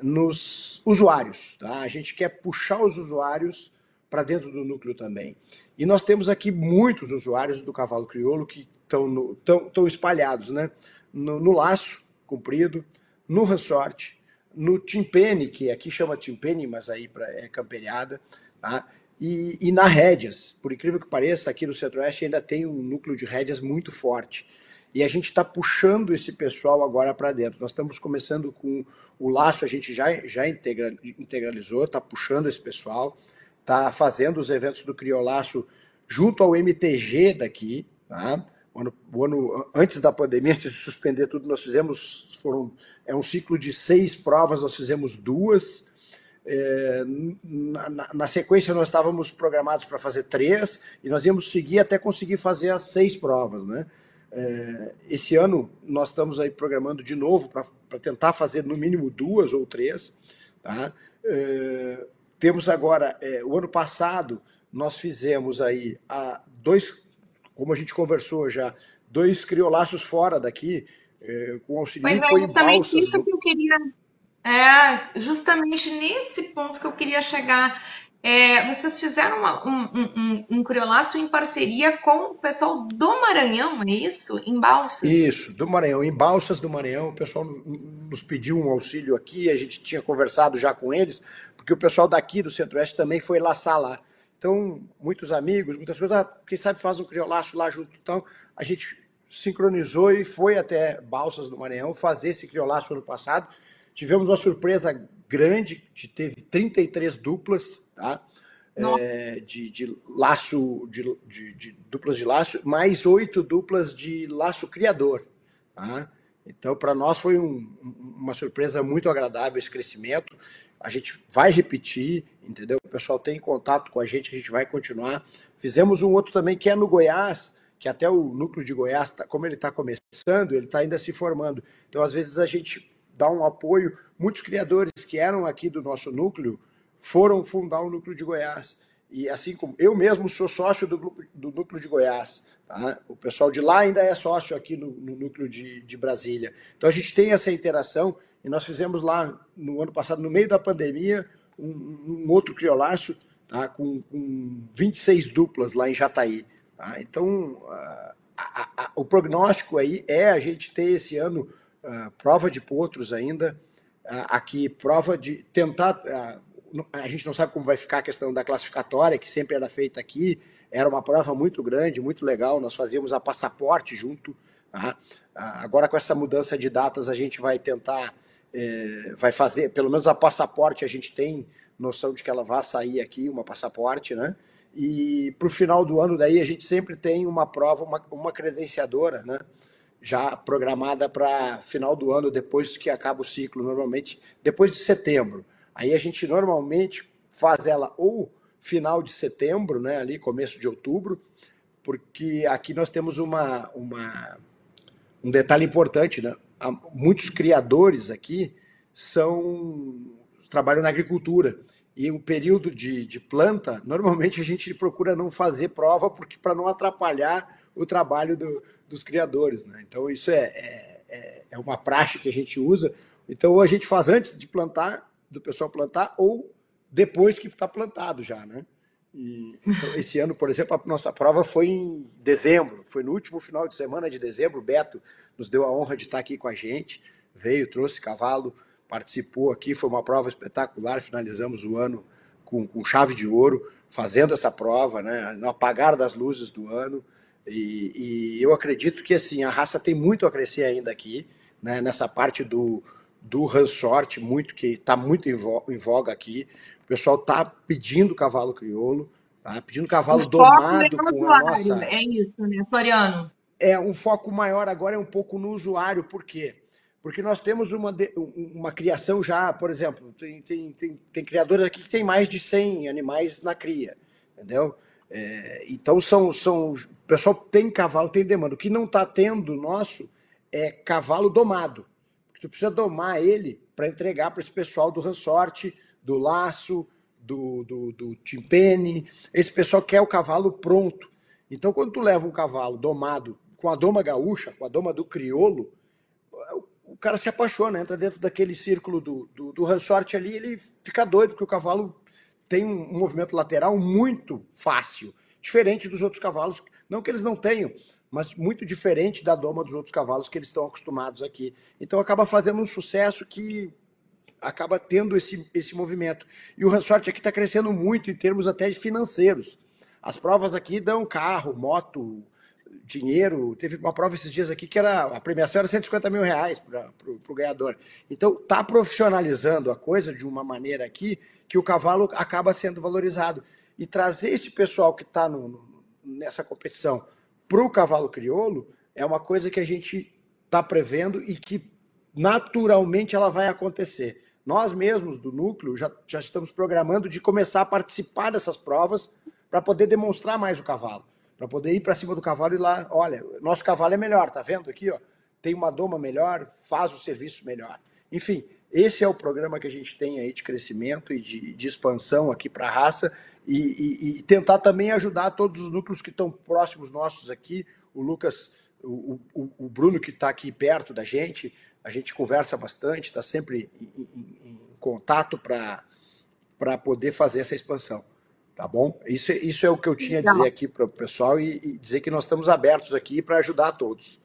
Speaker 4: nos usuários. Tá? A gente quer puxar os usuários para dentro do núcleo também. E nós temos aqui muitos usuários do cavalo crioulo que estão tão, tão espalhados, né? No, no, laço comprido, no resort, no timpene, que aqui chama timpene, mas aí pra, é campeirada, tá? E, e na rédeas. Por incrível que pareça, aqui no Centro-Oeste ainda tem um núcleo de rédeas muito forte. E a gente está puxando esse pessoal agora para dentro. Nós estamos começando com o laço, a gente já, já integra, integralizou, está puxando esse pessoal está fazendo os eventos do Criolaço junto ao MTG daqui, tá? O ano, o ano, antes da pandemia, antes de suspender tudo, nós fizemos, foram, é um ciclo de seis provas, nós fizemos duas. É, na, na, na, sequência, nós estávamos programados para fazer três, e nós íamos seguir até conseguir fazer as seis provas, né? É, esse ano, nós estamos aí programando de novo para tentar fazer no mínimo duas ou três, tá? É, temos agora, é, o ano passado, nós fizemos aí a dois, como a gente conversou já, dois criolaços fora daqui, é, com auxílio
Speaker 1: é,
Speaker 4: foi
Speaker 1: balsas. Isso do... que eu queria. É, justamente nesse ponto que eu queria chegar. É, vocês fizeram uma, um, um, um, criolaço em parceria com o pessoal do Maranhão, é isso? Em Balsas?
Speaker 4: Isso, do Maranhão. Em Balsas do Maranhão, o pessoal nos pediu um auxílio aqui, a gente tinha conversado já com eles, porque o pessoal daqui do Centro-Oeste também foi laçar lá. Então, muitos amigos, muitas coisas, ah, quem sabe faz um criolaço lá junto. Então, a gente sincronizou e foi até Balsas do Maranhão fazer esse criolaço ano passado. Tivemos uma surpresa grande, de teve 33 duplas, tá? É, de, de, laço, de, de, de, duplas de laço, mais oito duplas de laço criador. Tá? Então, para nós foi um, uma surpresa muito agradável esse crescimento. A gente vai repetir, entendeu? O pessoal tem contato com a gente, a gente vai continuar. Fizemos um outro também que é no Goiás, que até o núcleo de Goiás, tá, como ele está começando, ele está ainda se formando. Então, às vezes, a gente dá um apoio. Muitos criadores que eram aqui do nosso núcleo foram fundar o núcleo de Goiás. E assim como eu mesmo sou sócio do, do núcleo de Goiás, tá? o pessoal de lá ainda é sócio aqui no, no núcleo de, de, Brasília. Então a gente tem essa interação e nós fizemos lá no ano passado, no meio da pandemia, um, um outro criolaço tá? com, com 26 duplas lá em Jataí. Tá? Então a, a, a, o prognóstico aí é a gente ter esse ano uh, prova de potros ainda, uh, aqui prova de tentar. Uh, a gente não sabe como vai ficar a questão da classificatória, que sempre era feita aqui. Era uma prova muito grande, muito legal. Nós fazíamos a passaporte junto. Tá? Agora, com essa mudança de datas, a gente vai tentar, é, vai fazer, pelo menos a passaporte, a gente tem noção de que ela vai sair aqui, uma passaporte, né? E para o final do ano, daí, a gente sempre tem uma prova, uma, uma credenciadora, né? Já programada para final do ano, depois que acaba o ciclo, normalmente depois de setembro. Aí a gente normalmente faz ela ou final de setembro, né, ali começo de outubro, porque aqui nós temos uma, uma um detalhe importante, né? Muitos criadores aqui são trabalham na agricultura. e o período de, de planta, normalmente a gente procura não fazer prova porque para não atrapalhar o trabalho do, dos criadores. Né? Então, isso é, é, é, é uma praxe que a gente usa. Então, a gente faz antes de plantar, do pessoal plantar, ou depois que está plantado já. Né? E, então, esse ano, por exemplo, a nossa prova foi em dezembro, foi no último final de semana de dezembro. O Beto nos deu a honra de estar aqui com a gente, veio, trouxe cavalo participou aqui, foi uma prova espetacular, finalizamos o ano com, com chave de ouro, fazendo essa prova, né, no apagar das luzes do ano, e, e, eu acredito que assim, a raça tem muito a crescer ainda aqui, né, nessa parte do, do ransorte, muito, que está muito em voga aqui, pessoal está pedindo cavalo crioulo, tá pedindo cavalo o domado com a nossa...
Speaker 1: É isso, né, Floriano?
Speaker 4: É, um foco maior agora é um pouco no usuário, por quê? Porque nós temos uma, uma criação já, por exemplo, tem, tem, tem, tem criadores aqui que tem mais de 100 animais na cria, entendeu? É, então, são, são, o pessoal tem cavalo, tem demanda. O que não está tendo nosso é cavalo domado. Tu precisa domar ele para entregar para esse pessoal do ransorte, do laço, do, do, do timpene. Esse pessoal quer o cavalo pronto. Então, quando tu leva um cavalo domado com a doma gaúcha, com a doma do criolo, o cara se apaixona, entra dentro daquele círculo do, do, do ali, ele fica doido, porque o cavalo tem um movimento lateral muito fácil, diferente dos outros cavalos, não que eles não tenham, mas muito diferente da doma dos outros cavalos que eles estão acostumados aqui. Então acaba fazendo um sucesso que acaba tendo esse, esse movimento. E o Ransorte aqui está crescendo muito em termos até financeiros. As provas aqui dão carro, moto, dinheiro. Teve uma prova esses dias aqui que era a premiação era 150 mil reais para o ganhador. Então, está profissionalizando a coisa de uma maneira aqui que o cavalo acaba sendo valorizado. E trazer esse pessoal que está nessa competição para o cavalo crioulo é uma coisa que a gente está prevendo e que naturalmente ela vai acontecer. Nós mesmos do núcleo já, já estamos programando de começar a participar dessas provas para poder demonstrar mais o cavalo para poder ir para cima do cavalo e lá, olha, nosso cavalo é melhor, tá vendo aqui, ó? Tem uma doma melhor, faz o serviço melhor. Enfim, esse é o programa que a gente tem aí de crescimento e de, de expansão aqui para a raça e, e, e, tentar também ajudar todos os núcleos que estão próximos nossos aqui. O Lucas, o, o, o Bruno que está aqui perto da gente, a gente conversa bastante, está sempre em, em, em contato para poder fazer essa expansão. Tá bom? Isso, isso é o que eu tinha a dizer aqui para o pessoal e, e, dizer que nós estamos abertos aqui para ajudar a todos.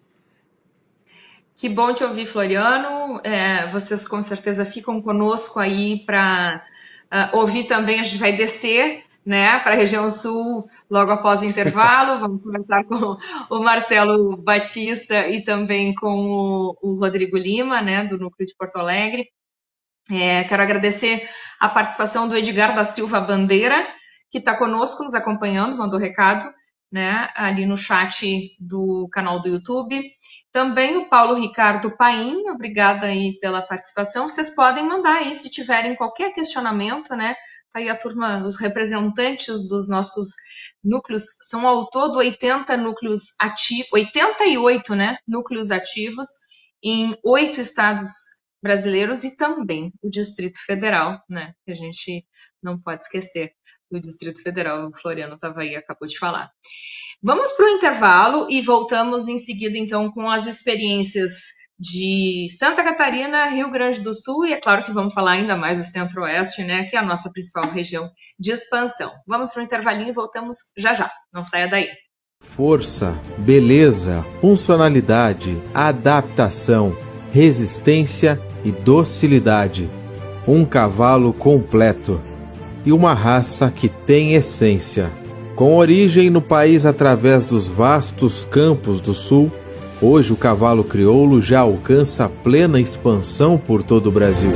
Speaker 1: Que bom te ouvir, Floriano. É, vocês com certeza ficam conosco aí para uh, ouvir também. A gente vai descer né, para a região sul logo após o intervalo. Vamos conversar com o Marcelo Batista e também com o, o Rodrigo Lima, né, do Núcleo de Porto Alegre. É, quero agradecer a participação do Edgar da Silva Bandeira, que está conosco, nos acompanhando, mandou recado, né, ali no chat do canal do YouTube. Também o Paulo Ricardo Paim, obrigada aí pela participação. Vocês podem mandar aí se tiverem qualquer questionamento, né? Tá aí a turma, os representantes dos nossos núcleos, são ao todo 80 núcleos ativos, 88, né, núcleos ativos em oito estados brasileiros e também o Distrito Federal, né, que a gente não pode esquecer do Distrito Federal. O Floriano estava aí, acabou de falar. Vamos para o intervalo e voltamos em seguida, então, com as experiências de Santa Catarina, Rio Grande do Sul e é claro que vamos falar ainda mais do Centro-Oeste, né, que é a nossa principal região de expansão. Vamos para o intervalinho e voltamos já já. Não saia daí.
Speaker 7: Força, beleza, funcionalidade, adaptação, resistência e docilidade. Um cavalo completo e uma raça que tem essência. Com origem no país através dos vastos campos do sul, hoje o cavalo crioulo já alcança plena expansão por todo o Brasil.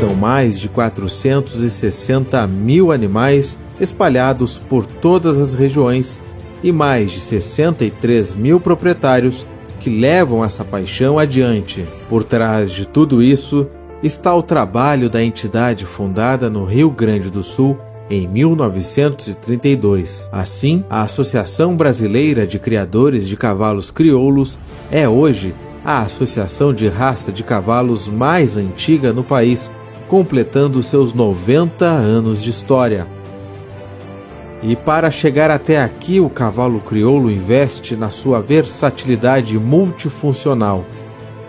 Speaker 7: São mais de 460 mil animais espalhados por todas as regiões e mais de 63 mil proprietários que levam essa paixão adiante. Por trás de tudo isso, está o trabalho da entidade fundada no Rio Grande do Sul em 1932. Assim, a Associação Brasileira de Criadores de Cavalos Crioulos é hoje a associação de raça de cavalos mais antiga no país, completando seus 90 anos de história. E para chegar até aqui, o cavalo crioulo investe na sua versatilidade multifuncional.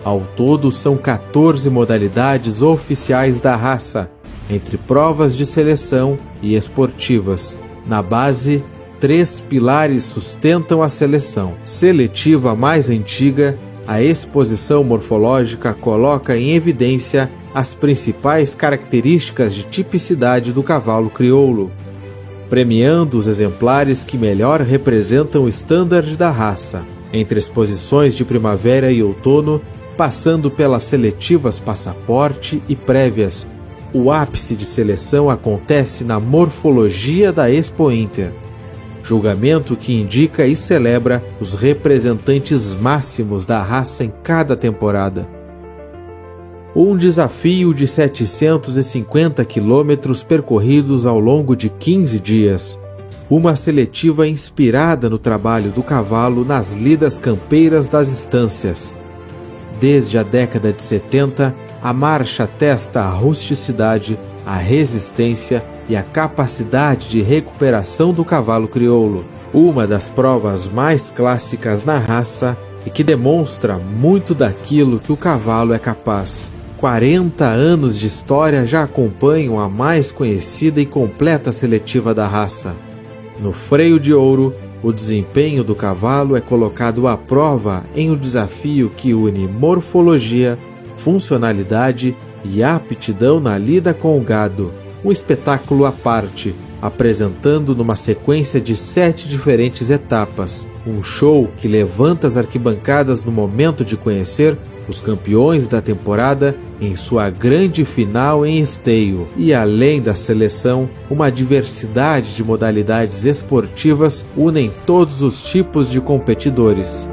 Speaker 7: Ao todo, são 14 modalidades oficiais da raça, entre provas de seleção e esportivas. Na base, três pilares sustentam a seleção. Seletiva mais antiga, a exposição morfológica coloca em evidência as principais características de tipicidade do cavalo crioulo premiando os exemplares que melhor representam o standard da raça, entre exposições de primavera e outono, passando pelas seletivas passaporte e prévias. O ápice de seleção acontece na morfologia da Expo Inter, julgamento que indica e celebra os representantes máximos da raça em cada temporada um desafio de 750 quilômetros percorridos ao longo de 15 dias. Uma seletiva inspirada no trabalho do cavalo nas lidas campeiras das estâncias. Desde a década de 70, a marcha testa a rusticidade, a resistência e a capacidade de recuperação do cavalo crioulo, uma das provas mais clássicas na raça e que demonstra muito daquilo que o cavalo é capaz. 40 anos de história já acompanham a mais conhecida e completa seletiva da raça. No freio de ouro, o desempenho do cavalo é colocado à prova em um desafio que une morfologia, funcionalidade e aptidão na lida com o gado. Um espetáculo à parte, apresentando numa sequência de sete diferentes etapas. Um show que levanta as arquibancadas no momento de conhecer os campeões da temporada em sua grande final em esteio e além da seleção, uma diversidade de modalidades esportivas unem todos os tipos de competidores.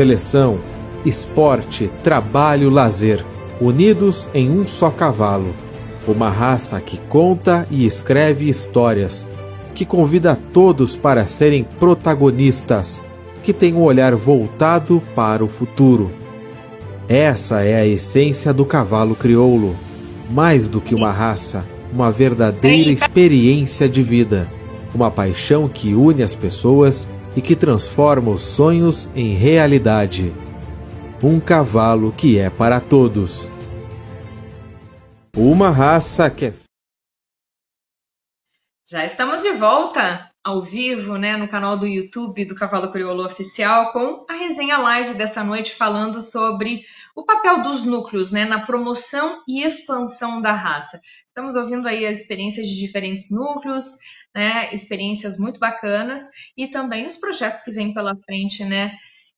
Speaker 7: Seleção, esporte, trabalho, lazer, unidos em um só cavalo. Uma raça que conta e escreve histórias, que convida todos para serem protagonistas, que tem um olhar voltado para o futuro. Essa é a essência do cavalo crioulo. Mais do que uma raça, uma verdadeira experiência de vida, uma paixão que une as pessoas e que transforma os sonhos em realidade. Um cavalo que é para todos. Uma raça que é.
Speaker 1: Já estamos de volta ao vivo, né, no canal do YouTube do Cavalo Crioulo Oficial, com a resenha live dessa noite falando sobre o papel dos núcleos, né, na promoção e expansão da raça. Estamos ouvindo aí as experiências de diferentes núcleos, né, experiências muito bacanas e também os projetos que vêm pela frente, né,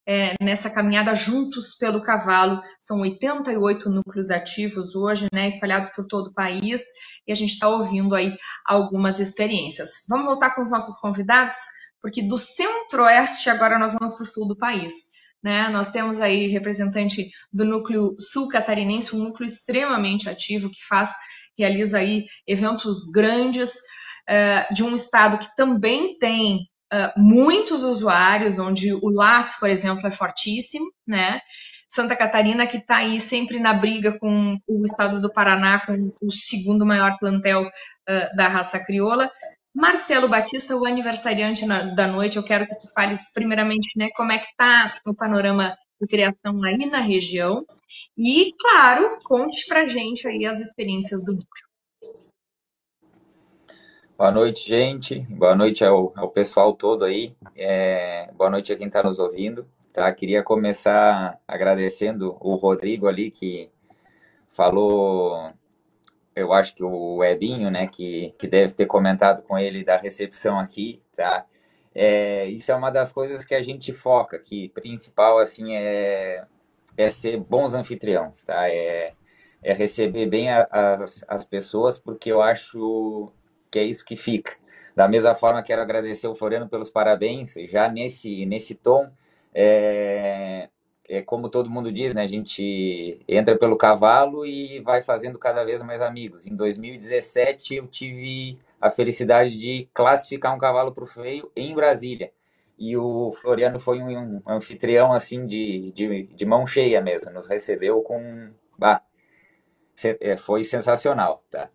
Speaker 1: é, nessa caminhada juntos pelo cavalo. São 88 núcleos ativos hoje, né, espalhados por todo o país, e a gente está ouvindo aí algumas experiências. Vamos voltar com os nossos convidados, porque do centro-oeste agora nós vamos para o sul do país. Né? Nós temos aí representante do núcleo sul catarinense, um núcleo extremamente ativo que faz, realiza aí eventos grandes uh, de um estado que também tem uh, muitos usuários, onde o laço, por exemplo, é fortíssimo, né? Santa Catarina, que está aí sempre na briga com o estado do Paraná, com o segundo maior plantel uh, da raça crioula. Marcelo Batista, o aniversariante na, da noite, eu quero que tu fales primeiramente né, como é que está o panorama de criação aí na região e, claro, conte pra gente aí as experiências do núcleo.
Speaker 2: Boa noite, gente. Boa noite ao, ao pessoal todo aí. É, boa noite a quem está nos ouvindo. Tá? Queria começar agradecendo o Rodrigo ali, que falou, eu acho que o Ebinho, né, que, que deve ter comentado com ele da recepção aqui, tá? É, isso é uma das coisas que a gente foca, que principal, assim, é, é ser bons anfitriões, tá? É, é receber bem a, as, as pessoas, porque eu acho que é isso que fica. Da mesma forma, quero agradecer o Floriano pelos parabéns, já nesse, nesse tom, é, é como todo mundo diz, né? A gente entra pelo cavalo e vai fazendo cada vez mais amigos. Em 2017, eu tive a felicidade de classificar um cavalo para o freio em Brasília. E o Floriano foi um, um anfitrião, assim, de, de, de, mão cheia mesmo. Nos recebeu com... Bah, é, foi sensacional, tá?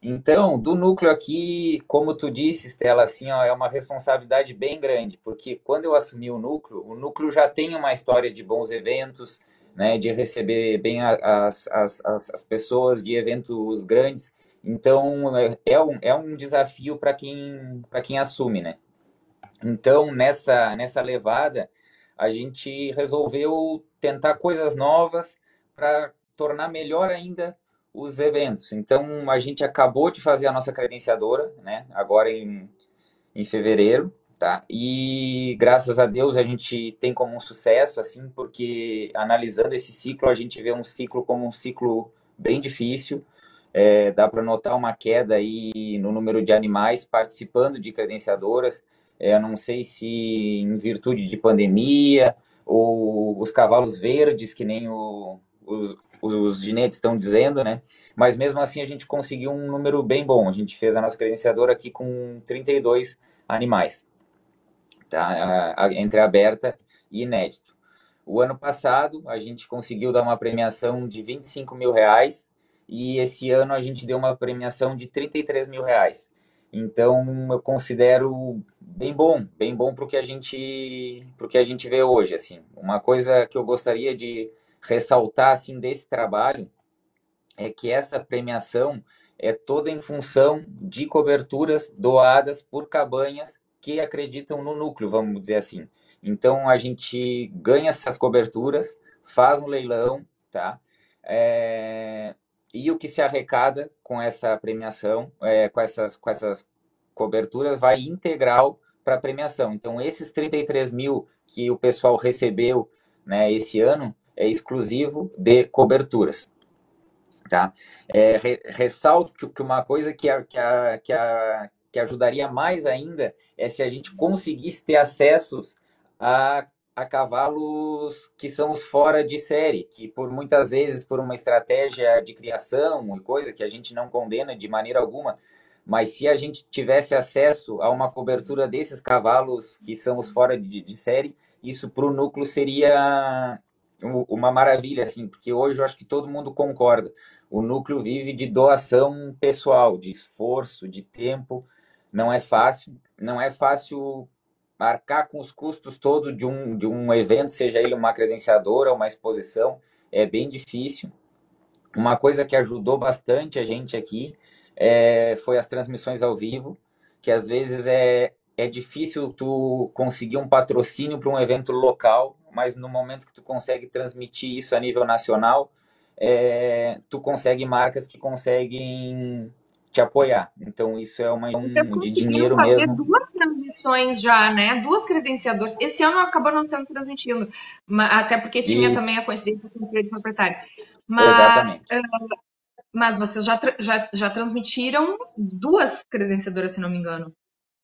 Speaker 2: Então, do núcleo aqui, como tu disse, Stella, assim, ó, é uma responsabilidade bem grande, porque quando eu assumi o núcleo, o núcleo já tem uma história de bons eventos, né, de receber bem as, as, as, as pessoas de eventos grandes. Então, é, é um, é um desafio para quem, quem assume, né? Então, nessa, nessa levada, a gente resolveu tentar coisas novas para tornar melhor ainda os eventos. Então, a gente acabou de fazer a nossa credenciadora, né? Agora em, em fevereiro, tá? E graças a Deus a gente tem como um sucesso, assim, porque analisando esse ciclo, a gente vê um ciclo como um ciclo bem difícil. É, dá para notar uma queda aí no número de animais participando de credenciadoras. É, não sei se em virtude de pandemia ou os cavalos verdes, que nem o, os, os ginetes estão dizendo, né? Mas mesmo assim a gente conseguiu um número bem bom. A gente fez a nossa credenciadora aqui com 32 animais, tá? Entre aberta e inédito. O ano passado a gente conseguiu dar uma premiação de 25 mil reais e esse ano a gente deu uma premiação de 33 mil reais. Então eu considero bem bom, bem bom para o que a gente, pro que a gente vê hoje, assim. Uma coisa que eu gostaria de ressaltar assim desse trabalho é que essa premiação é toda em função de coberturas doadas por cabanhas que acreditam no núcleo, vamos dizer assim. Então a gente ganha essas coberturas, faz um leilão, tá? É... E o que se arrecada com essa premiação, é, com, essas, com essas coberturas, vai integral para a premiação. Então, esses 33 mil que o pessoal recebeu né, esse ano, é exclusivo de coberturas. Tá? É, re, ressalto que, que, uma coisa que, a, que, a, que, a, que ajudaria mais ainda é se a gente conseguisse ter acessos a, a cavalos que são os fora de série, que por muitas vezes, por uma estratégia de criação e coisa que a gente não condena de maneira alguma, mas se a gente tivesse acesso a uma cobertura desses cavalos que são os fora de, de série, isso para o núcleo seria uma maravilha, assim, porque hoje eu acho que todo mundo concorda. O núcleo vive de doação pessoal, de esforço, de tempo. Não é fácil, não é fácil arcar com os custos todos de um, de um evento, seja ele uma credenciadora ou uma exposição, é bem difícil. Uma coisa que ajudou bastante a gente aqui é, foi as transmissões ao vivo, que às vezes é, é difícil tu conseguir um patrocínio para um evento local mas no momento que tu consegue transmitir isso a nível nacional, é, tu consegue marcas que conseguem te apoiar. Então isso é uma um, de dinheiro
Speaker 1: fazer
Speaker 2: mesmo.
Speaker 1: duas transmissões já, né? Duas credenciadoras. Esse ano acabou não sendo transmitido, até porque tinha Isso. também a coincidência com o direito proprietário. Mas, Exatamente. Uh, mas vocês já, já, já transmitiram duas credenciadoras, se não me engano.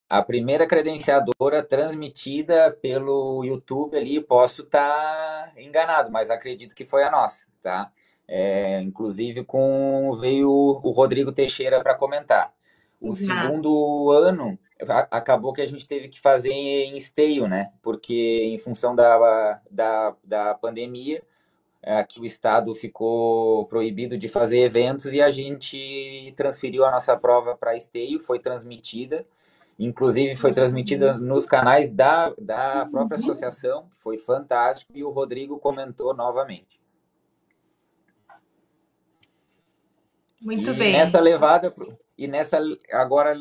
Speaker 2: A primeira credenciadora transmitida pelo YouTube ali, posso estar tá enganado, mas acredito que foi a nossa, tá? É, inclusive com veio o Rodrigo Teixeira para comentar. O uhum. segundo ano acabou que a gente teve que fazer em esteio, né? Porque em função da, da, da pandemia, aqui o estado ficou proibido de fazer eventos e a gente transferiu a nossa prova para esteio, foi transmitida. Inclusive foi transmitida nos canais da, da própria associação, que foi fantástico, e o Rodrigo comentou novamente.
Speaker 1: Muito
Speaker 2: e
Speaker 1: bem.
Speaker 2: Nessa levada, e nessa agora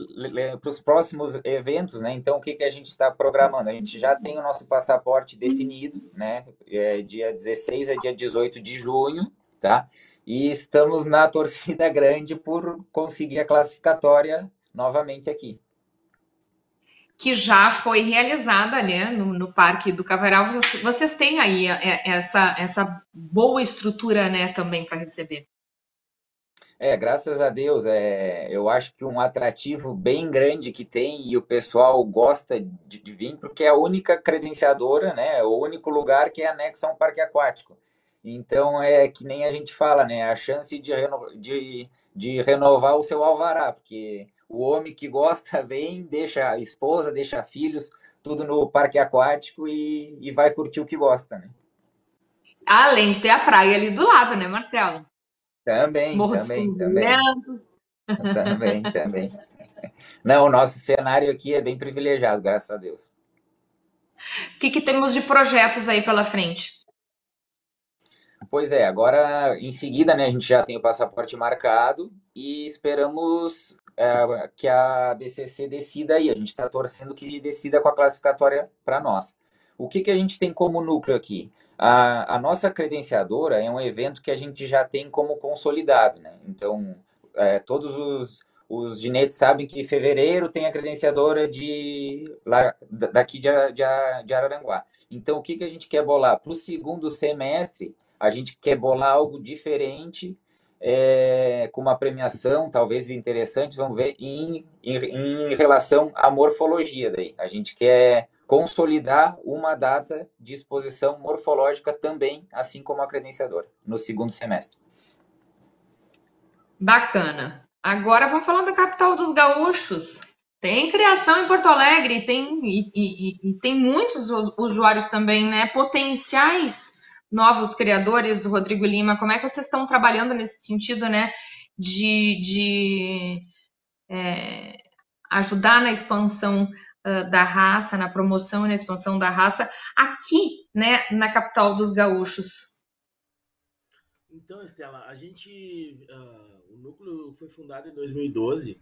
Speaker 2: para os próximos eventos, né? Então, o que, que a gente está programando? A gente já tem o nosso passaporte definido, né? É dia 16 a dia 18 de junho, tá? E estamos na torcida grande por conseguir a classificatória novamente aqui.
Speaker 1: Que já foi realizada, né, no, no Parque do Cavaral. Vocês têm aí é, essa, essa boa estrutura, né, também para receber.
Speaker 2: É, graças a Deus, é, eu acho que um atrativo bem grande que tem e o pessoal gosta de, de vir, porque é a única credenciadora, né, o único lugar que é anexo a um parque aquático. Então, é que nem a gente fala, né, a chance de, reno, de, de renovar o seu alvará, porque o homem que gosta vem, deixa a esposa, deixa filhos, tudo no parque aquático e, e vai curtir o que gosta, né?
Speaker 1: Além de ter a praia ali do lado, né, Marcelo?
Speaker 2: Também, Morro também, também. Também, também. Não, o nosso cenário aqui é bem privilegiado, graças a Deus.
Speaker 1: O que, que temos de projetos aí pela frente?
Speaker 2: Pois é, agora em seguida, né, a gente já tem o passaporte marcado e esperamos é, que a BCC decida aí. A gente está torcendo que decida com a classificatória para nós. O que, que a gente tem como núcleo aqui? A, a nossa credenciadora é um evento que a gente já tem como consolidado, né? Então, é, todos os, os ginetes sabem que fevereiro tem a credenciadora de, lá, daqui de, de, de Araranguá. Então, o que, que a gente quer bolar? Para o segundo semestre, a gente quer bolar algo diferente, é, com uma premiação talvez interessante, vamos ver, em, em, em relação à morfologia. Daí. A gente quer consolidar uma data de exposição morfológica também, assim como a credenciadora, no segundo semestre.
Speaker 1: Bacana. Agora vamos falar da capital dos gaúchos. Tem criação em Porto Alegre, tem, e, e, e tem muitos usuários também, né? Potenciais novos criadores, Rodrigo Lima. Como é que vocês estão trabalhando nesse sentido, né? De, de é, ajudar na expansão da raça, na promoção e na expansão da raça aqui, né, na capital dos gaúchos.
Speaker 5: Então, Estela, a gente, uh, o núcleo foi fundado em 2012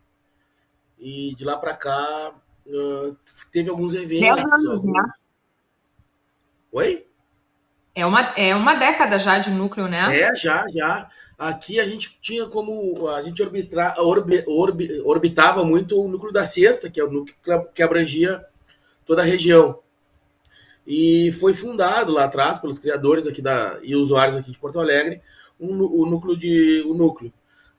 Speaker 5: e de lá para cá uh, teve alguns eventos. Anos, alguns... Né? Oi?
Speaker 1: É uma, é uma década já de núcleo, né?
Speaker 5: É, já, já. Aqui a gente tinha como. A gente orbitra, orbi, orbi, orbitava muito o núcleo da Sexta, que é o núcleo que abrangia toda a região. E foi fundado lá atrás pelos criadores aqui da, e usuários aqui de Porto Alegre um, o núcleo de. O núcleo.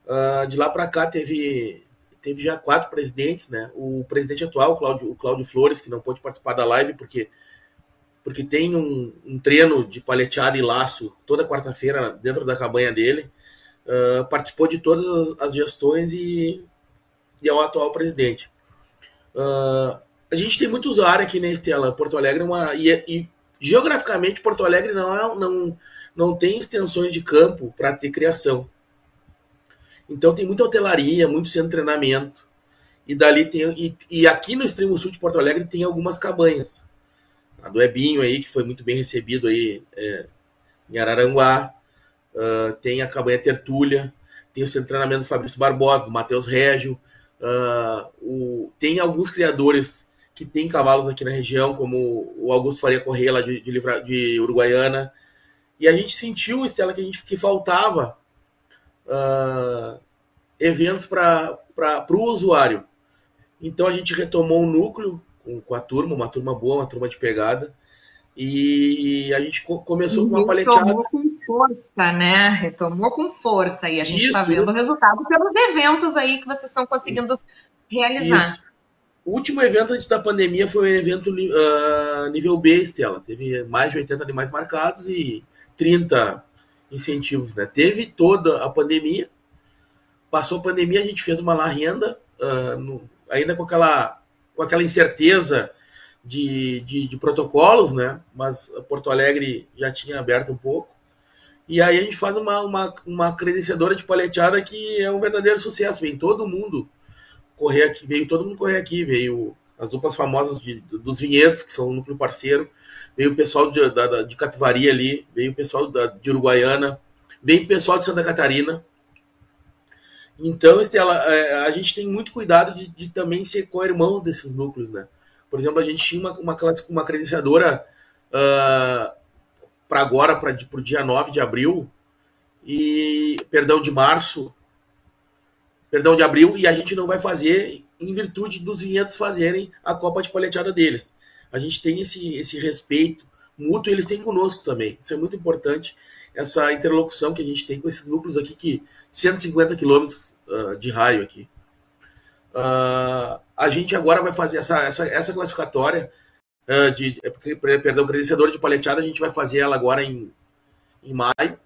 Speaker 5: Uh, de lá para cá teve, teve já quatro presidentes, né? O presidente atual, o o Cláudio Flores, que não pôde participar da live porque porque tem um, um treino de paleteada e laço toda quarta-feira dentro da cabanha dele. Uh, participou de todas as, as, gestões e, e é o atual presidente. Uh, a gente tem muito usuário aqui na Estela. Porto Alegre é uma. E, e, geograficamente, Porto Alegre não, é, não, não tem extensões de campo para ter criação. Então tem muita hotelaria, muito centro de treinamento. E dali tem. E, e aqui no extremo sul de Porto Alegre tem algumas cabanhas a do Ebinho aí, que foi muito bem recebido aí é, em Araranguá. Uh, tem a Cabanha Tertúlia, tem o centro de treinamento do Fabrício Barbosa, do Matheus Régio. Uh, o, tem alguns criadores que têm cavalos aqui na região, como o Augusto Faria Correia, lá de, de, Livra, de Uruguaiana. E a gente sentiu, Estela, que, a gente, que faltava uh, eventos para o usuário. Então a gente retomou o núcleo com, com a turma, uma turma boa, uma turma de pegada. E a gente começou e com uma paleteada.
Speaker 1: Retomou com força, né? Retomou com força. E a gente está vendo o resultado pelos eventos aí que vocês estão conseguindo realizar. Isso.
Speaker 5: O último evento antes da pandemia foi um evento uh, nível B, Estela. Teve mais de 80 animais marcados e 30 incentivos. Né? Teve toda a pandemia. Passou a pandemia, a gente fez uma lá renda, uh, no, ainda com aquela, com aquela incerteza de, de, de, protocolos, né? Mas Porto Alegre já tinha aberto um pouco. E aí a gente faz uma, uma, uma credenciadora de paleteada que é um verdadeiro sucesso. Vem todo mundo correr aqui, veio todo mundo correr aqui, veio as duplas famosas de, dos vinhedos, que são o núcleo parceiro, veio o pessoal de, da, de Capivari ali, veio o pessoal da, de Uruguaiana, veio o pessoal de Santa Catarina. Então, Estela, é, a gente tem muito cuidado de, de também ser co-irmãos desses núcleos, né? Por exemplo, a gente tinha uma, uma, uma credenciadora uh, para agora, para o dia 9 de abril, e perdão, de março, perdão, de abril, e a gente não vai fazer em virtude dos vinhedos fazerem a Copa de Paleteada deles. A gente tem esse, esse respeito mútuo, eles têm conosco também. Isso é muito importante, essa interlocução que a gente tem com esses núcleos aqui, que 150 quilômetros uh, de raio aqui. Uh, a gente agora vai fazer essa, essa, essa classificatória uh, de, perdão, credenciador de paleteada, a gente vai fazer ela agora em, em maio,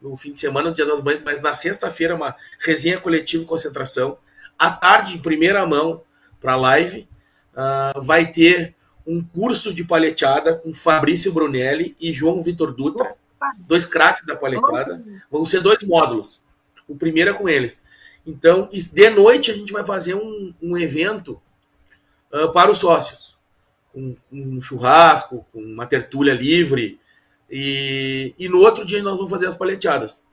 Speaker 5: no fim de semana, no Dia das Mães, mas na sexta-feira uma resenha coletiva e concentração. À tarde, em primeira mão, para live, uh, vai ter um curso de paleteada com Fabrício Brunelli e João Vitor Dutra, dois craques da paleteada. Vão ser dois módulos. O primeiro é com eles. Então, de noite a gente vai fazer um, um evento uh, para os sócios. Um, um churrasco, com uma tertúlia livre, e, e no outro dia nós vamos fazer as paleteadas.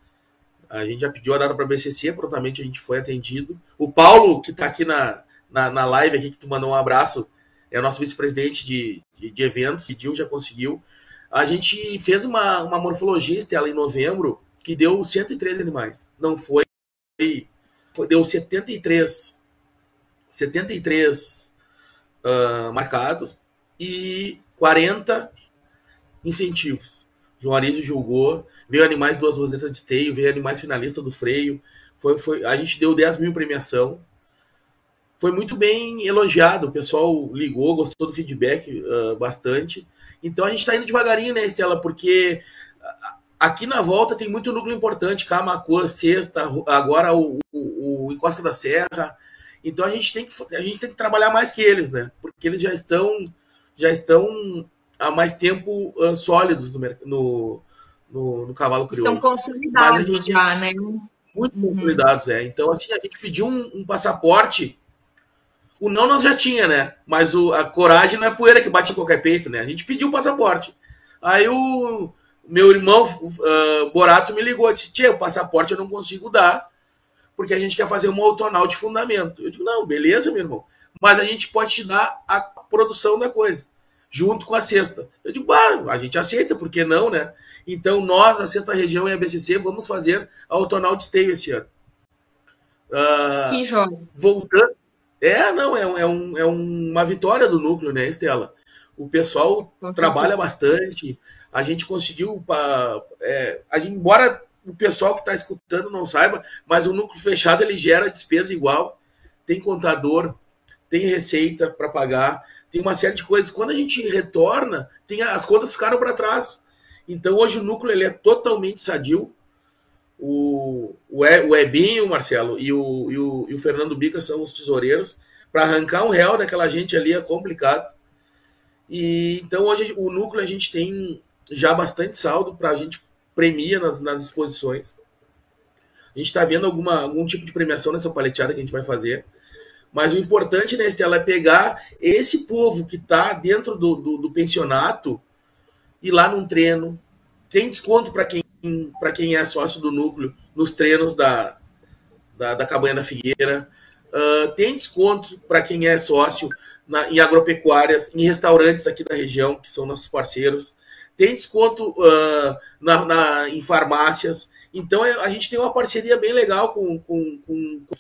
Speaker 5: A gente já pediu a data para a BCC, prontamente a gente foi atendido. O Paulo, que está aqui na, na, na, live, aqui, que tu mandou um abraço, é o nosso vice-presidente de, de, de, eventos, pediu, já conseguiu. A gente fez uma, uma morfologia, Estela, em novembro, que deu 113 animais. Não foi deu 73, 73 uh, marcados e 40 incentivos. João Arizio julgou, veio animais duas rosetas de esteio, veio animais finalista do freio. Foi, foi, a gente deu 10 mil premiação. Foi muito bem elogiado, o pessoal ligou, gostou do feedback uh, bastante. Então a gente está indo devagarinho, né, Estela? Porque aqui na volta tem muito núcleo importante, Camacuã, Sexta, agora o, Encosta da Serra. Então a gente tem que a gente tem que trabalhar mais que eles, né? Porque eles já estão já estão há mais tempo uh, sólidos no, no, no, no, cavalo crioulo.
Speaker 1: Estão consolidados já, né?
Speaker 5: Muito uhum. consolidados, é. Então, assim, a gente pediu um, um, passaporte. O não nós já tinha, né? Mas o, a coragem não é poeira que bate em qualquer peito, né? A gente pediu o passaporte. Aí o meu irmão uh, Borato me ligou e disse: Tia, o passaporte eu não consigo dar, porque a gente quer fazer um autonal de fundamento. Eu digo: Não, beleza, meu irmão. Mas a gente pode te dar a produção da coisa junto com a sexta. Eu digo, bah, a gente aceita, por que não, né? Então, nós, a sexta região e a BCC, vamos fazer a autonal de esteio esse ano.
Speaker 1: Uh, que joia.
Speaker 5: Voltando. É, não, é, é, um, é uma vitória do núcleo, né, Estela? O pessoal trabalha bastante, a gente conseguiu, é, a gente, embora o pessoal que está escutando não saiba, mas o núcleo fechado ele gera despesa igual, tem contador, tem receita para pagar, tem uma série de coisas. Quando a gente retorna, tem as contas ficaram para trás. Então hoje o núcleo ele é totalmente sadio. O, o, o Ebinho, Marcelo, e o, e o, e o Fernando Bica são os tesoureiros. Para arrancar um real daquela gente ali é complicado. E então hoje o núcleo a gente tem já bastante saldo para a gente premia nas, nas exposições. A gente está vendo alguma, algum tipo de premiação nessa paleteada que a gente vai fazer. Mas o importante, né, Estela, é pegar esse povo que está dentro do, do, do, pensionato e lá num treino. Tem desconto para quem, quem é sócio do núcleo nos treinos da, da, da Cabanha da Figueira. Uh, tem desconto para quem é sócio na, em agropecuárias, em restaurantes aqui da região, que são nossos parceiros. Tem desconto uh, na, na, em farmácias. Então é, a gente tem uma parceria bem legal com, com, com, com.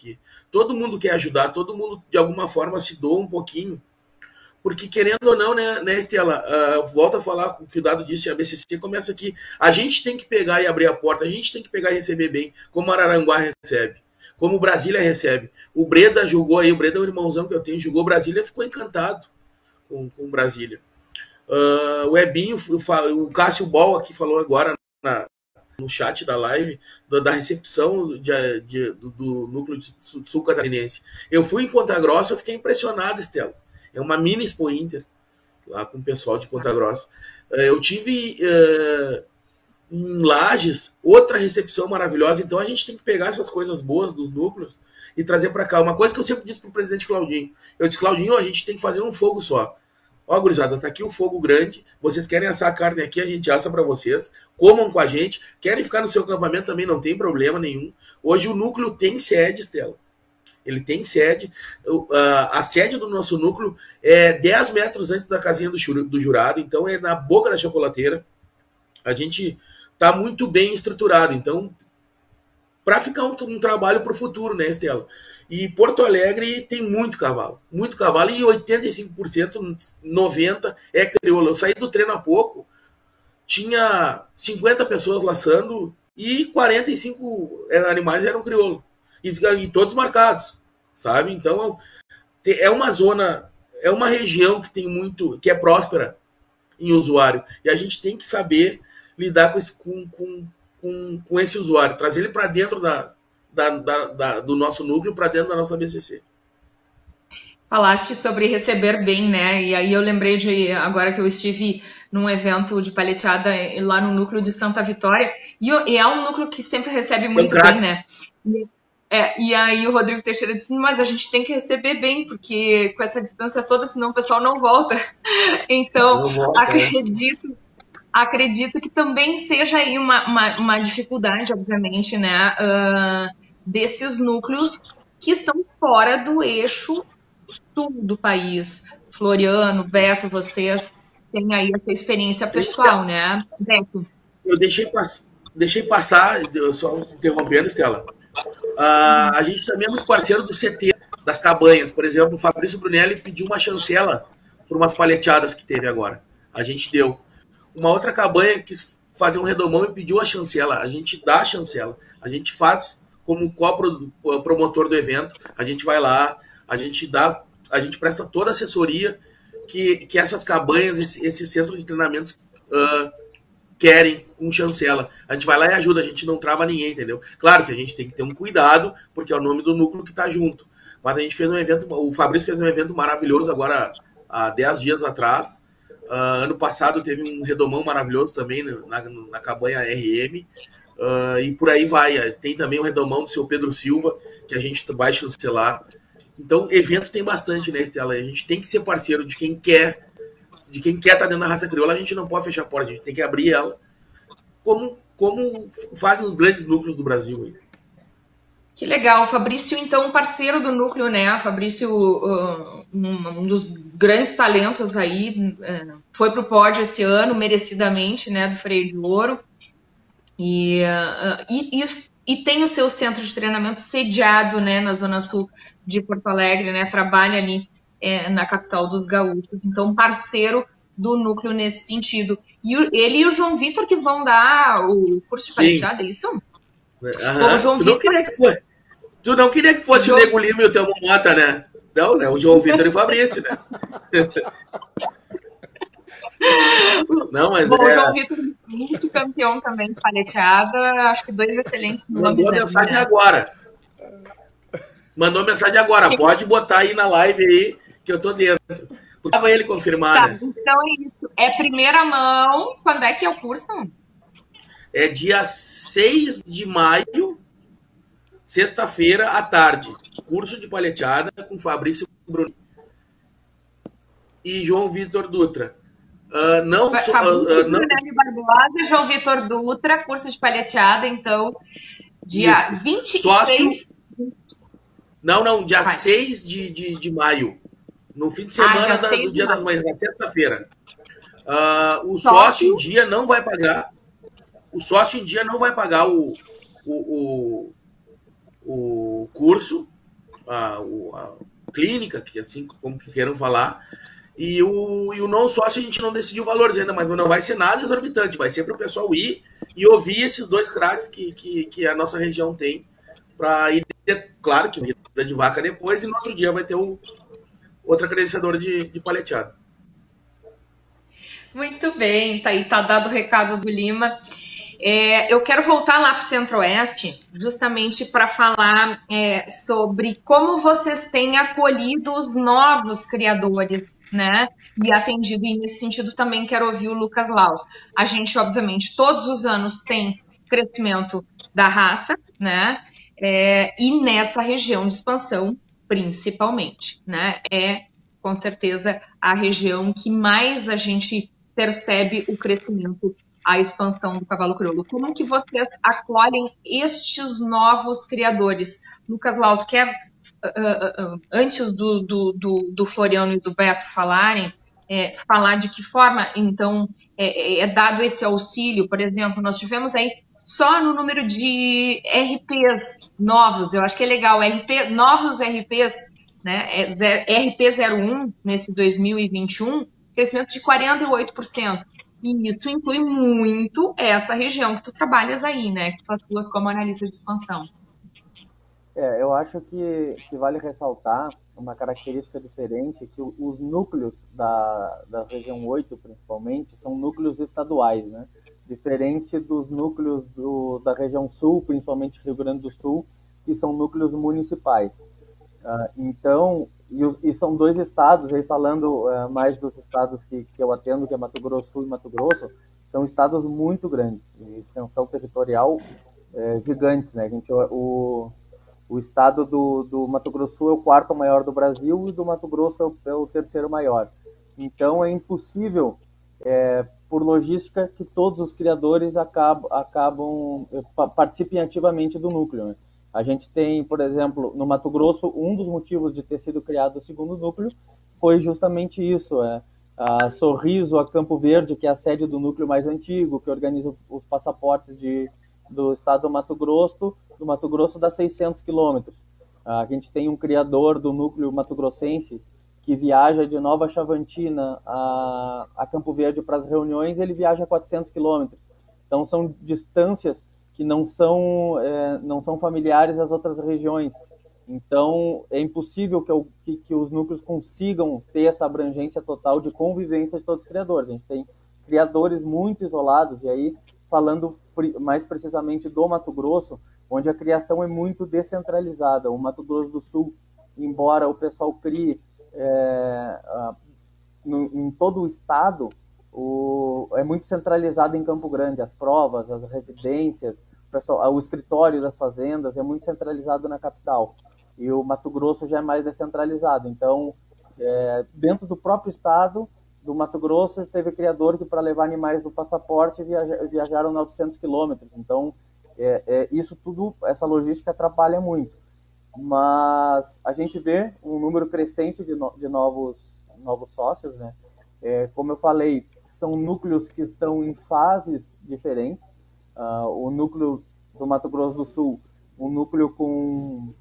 Speaker 5: Todo mundo quer ajudar, todo mundo de alguma forma se doa um pouquinho, porque querendo ou não, né, né Estela, uh, volta a falar com o que o Dado disse, a BCC começa aqui, a gente tem que pegar e abrir a porta, a gente tem que pegar e receber bem, como Araranguá recebe, como Brasília recebe. O Breda jogou aí, o Breda é o irmãozão que eu tenho, jogou Brasília ficou encantado com, com Brasília. Uh, o Ebinho, o, Cássio Ball aqui falou agora na, no chat da live da, da recepção de, de, do, do, núcleo sul catarinense. Eu fui em Ponta Grossa, eu fiquei impressionado, Estela. É uma mini Expo Inter, lá com o pessoal de Ponta Grossa. É, eu tive uh, em Lages outra recepção maravilhosa, então a gente tem que pegar essas coisas boas dos núcleos e trazer para cá. Uma coisa que eu sempre disse para o presidente Claudinho: eu disse, Claudinho, a gente tem que fazer um fogo só. Ó, gurizada, tá aqui o fogo grande. Vocês querem assar a carne aqui, a gente assa para vocês. Comam com a gente. Querem ficar no seu acampamento também, não tem problema nenhum. Hoje o núcleo tem sede, Estela. Ele tem sede. A sede do nosso núcleo é 10 metros antes da casinha do jurado, então é na boca da chocolateira. A gente tá muito bem estruturado. Então, para ficar um, um trabalho para o futuro, né, Estela? E Porto Alegre tem muito cavalo, muito cavalo, e 85%, 90% é crioula. Eu saí do treino há pouco, tinha 50 pessoas laçando e 45 animais eram crioulo. E, e todos marcados, sabe? Então é uma zona, é uma região que tem muito, que é próspera em usuário. E a gente tem que saber lidar com, esse, com, com, com, com esse usuário, trazer ele para dentro da, da, da, da, do nosso núcleo para dentro da nossa BCC.
Speaker 1: Falaste sobre receber bem, né? E aí eu lembrei de agora que eu estive num evento de paleteada lá no núcleo de Santa Vitória, e, e é um núcleo que sempre recebe muito bem, né? E, é, e aí o Rodrigo Teixeira disse, mas a gente tem que receber bem, porque com essa distância toda, senão o pessoal não volta. Então, não volta, é. acredito, acredito que também seja aí uma, uma, uma dificuldade, obviamente, né? Uh, desses núcleos que estão fora do eixo sul do país. Floriano, Beto, vocês têm aí essa experiência pessoal, né, Beto?
Speaker 5: Eu deixei, pass deixei passar, só interrompendo, Estela. Uh, a gente também é muito parceiro do CT, das cabanhas. Por exemplo, o Fabrício Brunelli pediu uma chancela por umas paleteadas que teve agora. A gente deu. Uma outra cabanha quis fazer um redomão e pediu a chancela. A gente dá a chancela. A gente faz como co-promotor do evento, a gente vai lá, a gente dá, a gente presta toda a assessoria que, que essas cabanhas, esse, esse centro de treinamentos uh, querem com chancela. A gente vai lá e ajuda, a gente não trava ninguém, entendeu? Claro que a gente tem que ter um cuidado, porque é o nome do núcleo que está junto. Mas a gente fez um evento, o Fabrício fez um evento maravilhoso agora, há 10 dias atrás. Uh, ano passado teve um redomão maravilhoso também na, na cabanha RM. Uh, e por aí vai. Tem também o redomão do seu Pedro Silva, que a gente vai chancelar. Então, evento tem bastante, né, Estela? A gente tem que ser parceiro de quem quer, de quem quer estar tá dentro da raça crioula, a gente não pode fechar a porta, a gente tem que abrir ela, como, como fazem os grandes núcleos do Brasil. Aí.
Speaker 1: Que legal, Fabrício, então, parceiro do núcleo, né? Fabrício, uh, um, dos grandes talentos aí, uh, foi pro pódio esse ano, merecidamente, né, do Freio de Ouro. E, uh, e, e, e, tem o seu centro de treinamento sediado né, na Zona Sul de Porto Alegre, né, trabalha ali é, na capital dos gaúchos, então parceiro do núcleo nesse sentido. E o, ele e o João Vitor que vão dar o curso de paleteada, é isso? Uhum.
Speaker 5: O João tu, Vitor... não queria que fosse, tu não queria que fosse o, Nego Lima e o Thelmo Mota, né? Não, né? O João Vitor e o Fabrício, né?
Speaker 1: Não, mas Bom, é... o João Vitor, muito campeão também de paleteada, acho que dois excelentes
Speaker 5: nomes. Mandou mensagem né? agora. Mandou mensagem agora. Pode botar aí na live aí que eu tô dentro. Tava ele confirmar, tá,
Speaker 1: né? Então é isso. É primeira mão. Quando é que é o curso?
Speaker 5: É dia 6 de maio, sexta-feira à tarde. Curso de paleteada com Fabrício Bruno e João Vitor Dutra. Uh, não,
Speaker 1: so, uh, não... Barbosa, João Vitor Dutra, curso de palheteada, então, dia Isso. 26... Sócio...
Speaker 5: Não, não, dia Vai. 6 de, de, de maio. No fim de semana ah, da, do Dia das Mães, na sexta-feira. Uh, o sócio? sócio em dia não vai pagar. O sócio em dia não vai pagar o, o, o, o curso, a, a clínica, que assim como que queiram falar E o, e o não sócio a gente não decidiu valores ainda, mas não vai ser nada exorbitante, vai ser para o pessoal ir e ouvir esses dois craques que, que, que a nossa região tem para ir, claro que de vaca depois, e no outro dia vai ter o, outra credenciadora de, de paleteado.
Speaker 1: Muito bem, tá aí, tá dado o recado do Lima. É, eu quero voltar lá para o Centro-Oeste, justamente para falar é, sobre como vocês têm acolhido os novos criadores, né? E atendido, e nesse sentido também quero ouvir o Lucas Lau. A gente, obviamente, todos os anos tem crescimento da raça, né? É, e nessa região de expansão, principalmente, né? É com certeza a região que mais a gente percebe o crescimento a expansão do cavalo crioulo. Como que vocês acolhem estes novos criadores? Lucas Lauto, quer, uh, uh, antes do, do, do, do, Floriano e do Beto falarem, é, falar de que forma, então, é, é, dado esse auxílio? Por exemplo, nós tivemos aí só no número de RPs novos, eu acho que é legal, RP, novos RPs, né, é, RP01 nesse 2021, crescimento de 48%. Isso inclui muito essa região que tu trabalhas aí, né? Que tu atuas como analista de expansão.
Speaker 6: É, eu acho que, que vale ressaltar uma característica diferente, que os núcleos da, da região 8, principalmente, são núcleos estaduais, né? Diferente dos núcleos do, da região sul, principalmente Rio Grande do Sul, que são núcleos municipais. Uh, então, e, e, são dois estados, aí falando uh, mais dos estados que, que eu atendo, que é Mato Grosso e Mato Grosso, são estados muito grandes, de extensão territorial é, gigantes, né? A gente, o, o estado do, do Mato Grosso é o quarto maior do Brasil e do Mato Grosso é o, é o terceiro maior. Então é impossível, é, por logística, que todos os criadores acabam, acabam participem ativamente do núcleo. Né? A gente tem, por exemplo, no Mato Grosso, um dos motivos de ter sido criado o segundo núcleo foi justamente isso, é a Sorriso, a Campo Verde, que é a sede do núcleo mais antigo, que organiza os passaportes de, do estado do Mato Grosso, do Mato Grosso dá 600 quilômetros. A gente tem um criador do núcleo mato-grossense que viaja de Nova Chavantina a, a Campo Verde para as reuniões, ele viaja 400 quilômetros. Então são distâncias que não são, é, não são familiares às outras regiões. Então, é impossível que, que, que, os núcleos consigam ter essa abrangência total de convivência de todos os criadores. A gente tem criadores muito isolados, e aí, falando mais precisamente do Mato Grosso, onde a criação é muito descentralizada. O Mato Grosso do Sul, embora o pessoal crie é, no, em todo o estado, o, é muito centralizado em Campo Grande. As provas, as residências, pessoal, o escritório das fazendas é muito centralizado na capital e o Mato Grosso já é mais descentralizado. Então, é, dentro do próprio estado do Mato Grosso, teve criador que para levar animais do passaporte viaja, viajaram 900 quilômetros. Então, é, é, isso tudo, essa logística atrapalha muito. Mas a gente vê um número crescente de, no, de novos, novos sócios, né? É, como eu falei, são núcleos que estão em fases diferentes. Uh, o núcleo do Mato Grosso do Sul, um núcleo com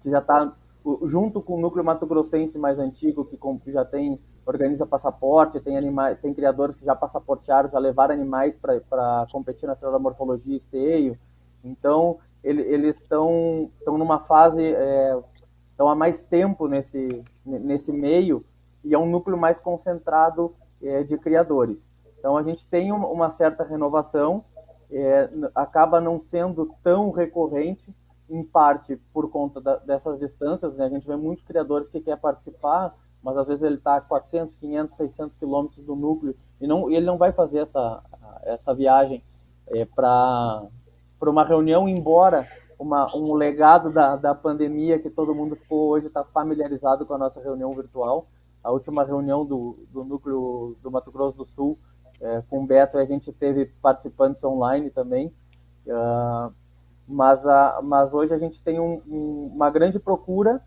Speaker 6: que já está junto com o núcleo Mato Grossense mais antigo, que, já tem organiza passaporte, tem animais, tem criadores que já passaportearam, já levaram animais para competir na Feira da Morfologia Esteio. Então, ele, eles estão estão numa fase estão é, há mais tempo nesse nesse meio e é um núcleo mais concentrado é, de criadores. Então, a gente tem uma, certa renovação é, acaba não sendo tão recorrente, em parte por conta da, dessas distâncias. Né? A gente vê muitos criadores que quer participar, mas às vezes ele está a 400, 500, 600 quilômetros do núcleo e, não, ele não vai fazer essa, essa viagem é, para uma reunião, embora uma, um legado da, da pandemia que todo mundo ficou hoje está familiarizado com a nossa reunião virtual. A última reunião do, do núcleo do Mato Grosso do Sul é, com o Beto a gente teve participantes online também, uh, mas, a, mas hoje a gente tem um, um, uma grande procura.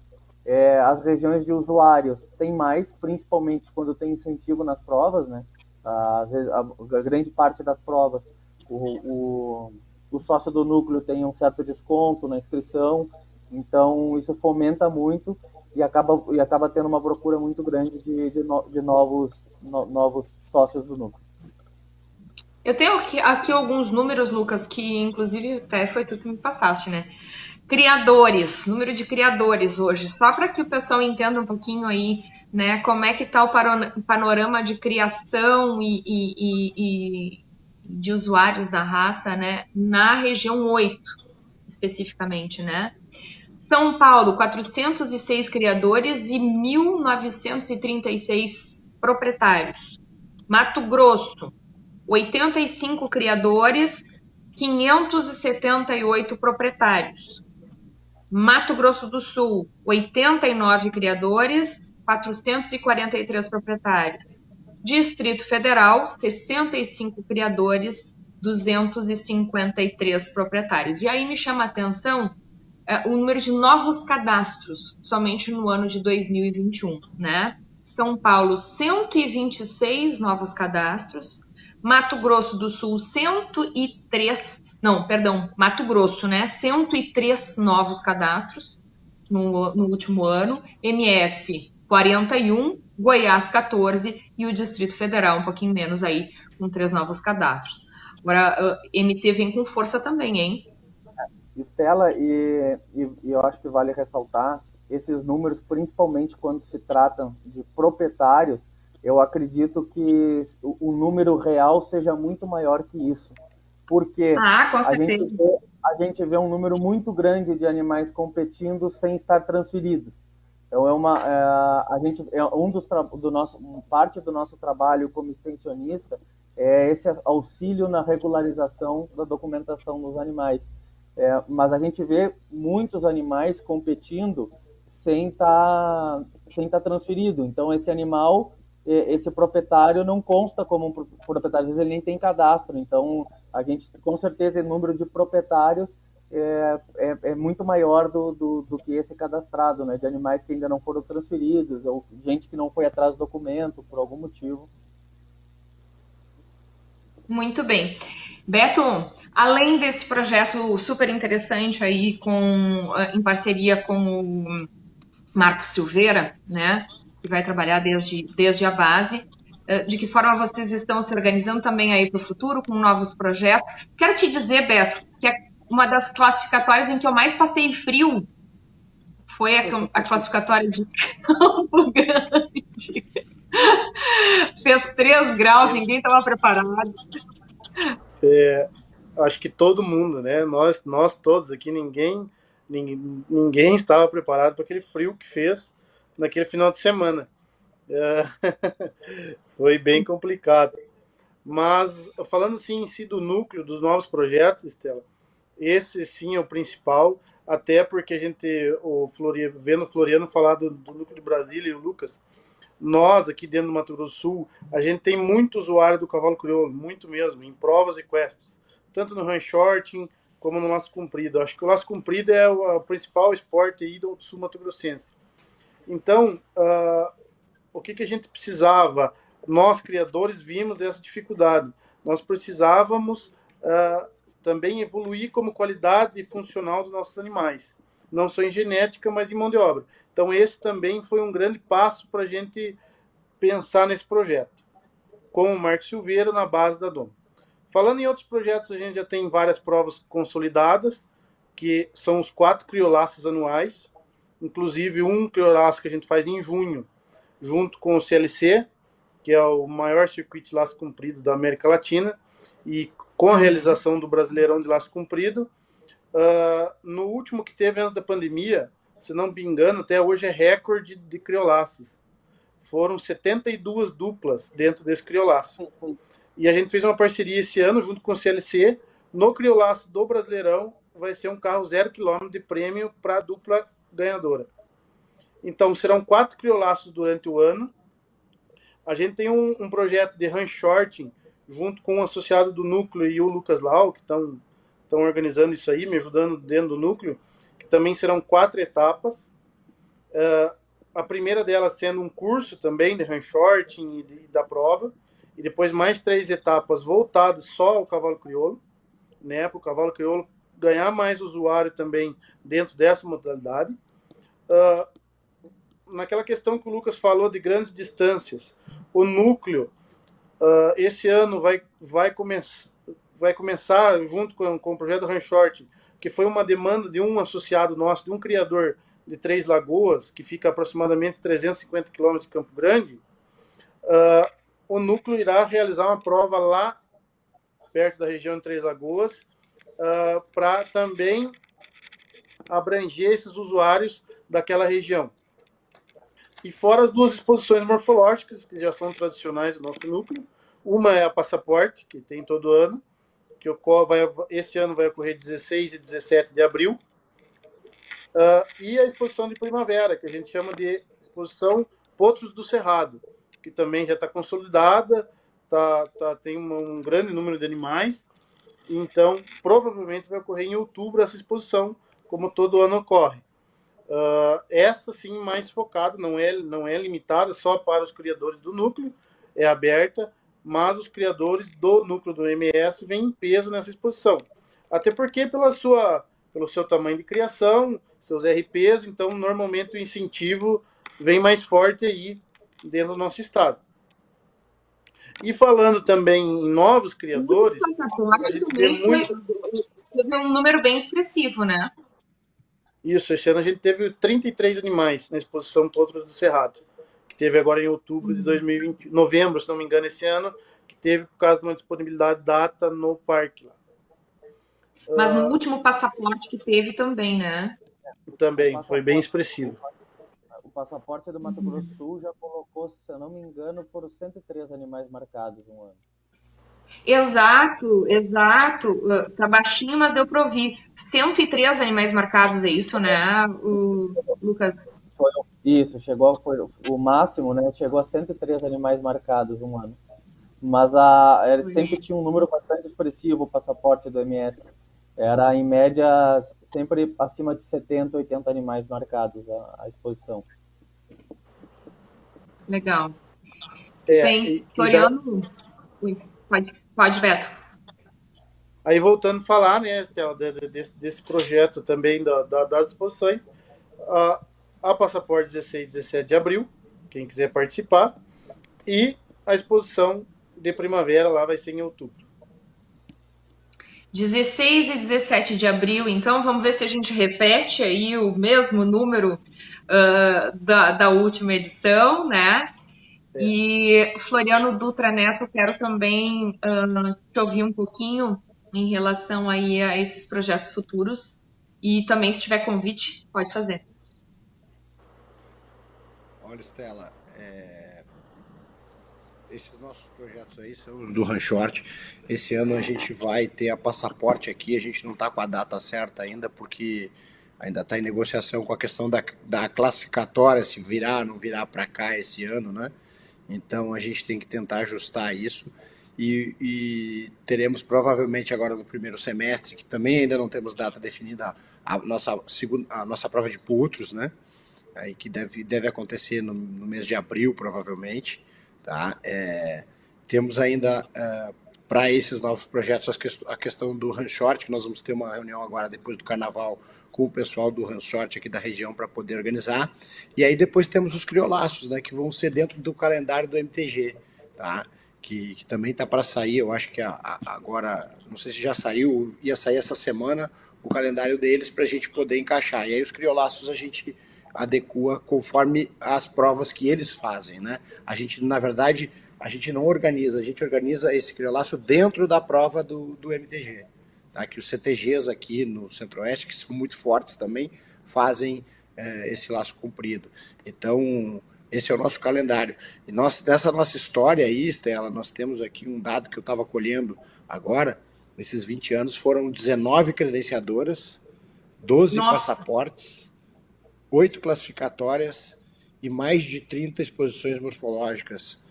Speaker 6: É, as regiões de usuários tem mais, principalmente quando tem incentivo nas provas, né? A, a, a grande parte das provas, o, o, o sócio do núcleo tem um certo desconto na inscrição, então isso fomenta muito e acaba, e acaba tendo uma procura muito grande de, de, no, de novos, no, novos sócios do núcleo.
Speaker 1: Eu tenho aqui, aqui, alguns números, Lucas, que inclusive até foi tu que me passaste, né? Criadores, número de criadores hoje, só para que o pessoal entenda um pouquinho aí, né, como é que está o panorama de criação e, e, e, de usuários da raça, né, na região 8, especificamente, né? São Paulo, 406 criadores e 1.936 proprietários. Mato Grosso, 85 criadores, 578 proprietários. Mato Grosso do Sul, 89 criadores, 443 proprietários. Distrito Federal, 65 criadores, 253 proprietários. E aí me chama a atenção o número de novos cadastros somente no ano de 2021, né? São Paulo, 126 novos cadastros. Mato Grosso do Sul, 103, não, perdão, Mato Grosso, né? 103 novos cadastros no, no último ano. MS, 41, Goiás, 14 e o Distrito Federal, um pouquinho menos aí, com três novos cadastros. Agora, MT vem com força também, hein?
Speaker 6: Estela, e, e, e, eu acho que vale ressaltar esses números, principalmente quando se tratam de proprietários, eu acredito que o, o número real seja muito maior que isso. Porque
Speaker 1: ah,
Speaker 6: a, gente vê, a gente vê um número muito grande de animais competindo sem estar transferidos. Então é uma é, a gente é um dos do nosso parte do nosso trabalho como extensionista é esse auxílio na regularização da documentação dos animais. É, mas a gente vê muitos animais competindo sem estar tá, sem tá transferido. Então, esse animal, esse proprietário não consta como um proprietário, às vezes ele nem tem cadastro. Então, a gente, com certeza, o número de proprietários é, é, é muito maior do, do, do, que esse cadastrado, né? De animais que ainda não foram transferidos, ou gente que não foi atrás do documento por algum motivo.
Speaker 1: Muito bem. Beto, além desse projeto super interessante aí com, ah, em parceria com o Marco Silveira, né, que vai trabalhar desde, desde a base, ah, de que forma vocês estão se organizando também aí para o futuro com novos projetos. Quero te dizer, Beto, que é uma das classificatórias em que eu mais passei frio foi a, a classificatória de Campo Grande. Fez 3 graus, ninguém estava preparado.
Speaker 3: É, acho que todo mundo, né? Nós, nós todos aqui, ninguém, ninguém, ninguém estava preparado para aquele frio que fez naquele final de semana. É, foi bem complicado. Mas falando assim em si do núcleo dos novos projetos, Estela, esse sim é o principal, até porque a gente, o Floriano, vendo o Floriano falar do, do núcleo de Brasília e o Lucas, nós aqui dentro do Mato Grosso do Sul, a gente tem muito usuário do cavalo crioulo, muito mesmo, em provas e quests, tanto no run shorting como no laço comprido. Acho que o laço comprido é o, o principal esporte aí do sul mato grossense. Então, uh, o que, que a gente precisava? Nós, criadores, vimos essa dificuldade. Nós precisávamos uh, também evoluir como qualidade funcional dos nossos animais. Não só em genética, mas em mão de obra. Então, esse também foi um grande passo para a gente pensar nesse projeto, com o Marco Silveira na base da DOM. Falando em outros projetos, a gente já tem várias provas consolidadas, que são os quatro criolaços anuais, inclusive um criolaço que a gente faz em junho, junto com o CLC, que é o maior circuito de laço comprido da América Latina, e com a realização do Brasileirão de Laço Comprido. Uh, no último que teve antes da pandemia, se não me engano, até hoje é recorde de criolaços. Foram 72 duplas dentro desse criolaço. E a gente fez uma parceria esse ano junto com o CLC. No criolaço do Brasileirão vai ser um carro zero quilômetro de prêmio para a dupla ganhadora. Então serão quatro criolaços durante o ano. A gente tem um, um projeto de run shorting junto com o associado do núcleo e o Lucas Lau, que estão organizando isso aí, me ajudando dentro do núcleo também serão quatro etapas. Uh, a primeira delas sendo um curso também de run shorting e de, da prova, e depois mais três etapas voltadas só ao cavalo crioulo, né, para o cavalo crioulo ganhar mais usuário também dentro dessa modalidade. Uh, naquela questão que o Lucas falou de grandes distâncias, o núcleo uh, esse ano vai, vai, come vai começar junto com, com o projeto Ranchort, que foi uma demanda de um associado nosso, de um criador de Três Lagoas, que fica aproximadamente 350 quilômetros de Campo Grande, uh, o núcleo irá realizar uma prova lá perto da região de Três Lagoas, uh, para também abranger esses usuários daquela região. E fora as duas exposições morfológicas, que já são tradicionais do nosso núcleo, uma é a Passaporte, que tem todo ano, que vai, esse ano vai ocorrer 16 e 17 de abril, uh, e a exposição de primavera, que a gente chama de exposição Potros do Cerrado, que também já está consolidada, tá, tá, tem um, um grande número de animais, então provavelmente vai ocorrer em outubro essa exposição, como todo ano ocorre. Uh, essa sim mais focada, não é, não é limitada só para os criadores do núcleo, é aberta mas os criadores do núcleo do MS vêm em peso nessa exposição. Até porque pela sua, pelo seu tamanho de criação, seus RPs, então normalmente o incentivo vem mais forte aí dentro do nosso estado. E falando também em novos criadores,
Speaker 1: a gente vê muito... Teve um número bem expressivo, né?
Speaker 3: Isso, esse ano a gente teve 33 animais na exposição Potros do Cerrado teve agora em outubro de 2020, uhum. novembro, se não me engano, esse ano, que teve por causa de uma disponibilidade de data no parque lá.
Speaker 1: Mas no uh, último passaporte que teve também, né?
Speaker 3: Também, foi bem expressivo.
Speaker 6: O passaporte do Mato Grosso do Sul já colocou, se eu não me engano, foram 103 animais marcados um ano.
Speaker 1: Exato, exato. Uh, tá baixinho, mas deu para ouvir. 103 animais marcados, é isso, né, o Lucas?
Speaker 6: Foi, isso, chegou, foi o máximo, né? Chegou a 103 animais marcados um ano. Mas a, ele sempre tinha um número bastante expressivo, o passaporte do MS. Era, em média, sempre acima de 70, 80 animais marcados a, a exposição.
Speaker 1: Legal. É, Bem, Floriano... Já... Pode, pode, Beto.
Speaker 3: Aí, voltando a falar, né, Estela, desse, desse projeto também da, da, das exposições, uh, a Passaporte 16 e 17 de abril, quem quiser participar, e a exposição de primavera lá vai ser em outubro.
Speaker 1: 16 e 17 de abril, então vamos ver se a gente repete aí o mesmo número uh, da, da última edição, né? É. E Floriano Dutra Neto, quero também uh, te ouvir um pouquinho em relação aí a esses projetos futuros. E também, se tiver convite, pode fazer.
Speaker 4: Olha, Estela, é... esses nossos projetos aí são os do Ranchort. Esse ano a gente vai ter a passaporte aqui, a gente não está com a data certa ainda, porque ainda está em negociação com a questão da, da classificatória, se virar, não virar para cá esse ano, né? Então a gente tem que tentar ajustar isso. E, e, teremos provavelmente agora no primeiro semestre, que também ainda não temos data definida, a nossa, a nossa prova de putros, né? aí que deve, deve acontecer no, no mês de abril, provavelmente. Tá? É, temos ainda, é, para esses novos projetos, a questão do Ranchort, que nós vamos ter uma reunião agora, depois do Carnaval, com o pessoal do Ranchort aqui da região para poder organizar. E aí depois temos os criolaços, né, que vão ser dentro do calendário do MTG, tá? que, que também está para sair, eu acho que a, a, agora, não sei se já saiu, ia sair essa semana o calendário deles para a gente poder encaixar. E aí os criolaços a gente adequa conforme as provas que eles fazem, né? A gente, na verdade, a gente não organiza, a gente organiza esse criolaço dentro da prova do, do MTG. Tá? Que os CTGs aqui no Centro-Oeste, que são muito fortes também, fazem é, esse laço comprido. Então, esse é o nosso calendário. E nós, nessa nossa história aí, Estela, nós temos aqui um dado que eu estava colhendo agora, nesses 20 anos, foram 19 credenciadoras, 12 nossa. passaportes, oito classificatórias e mais de 30 exposições morfológicas.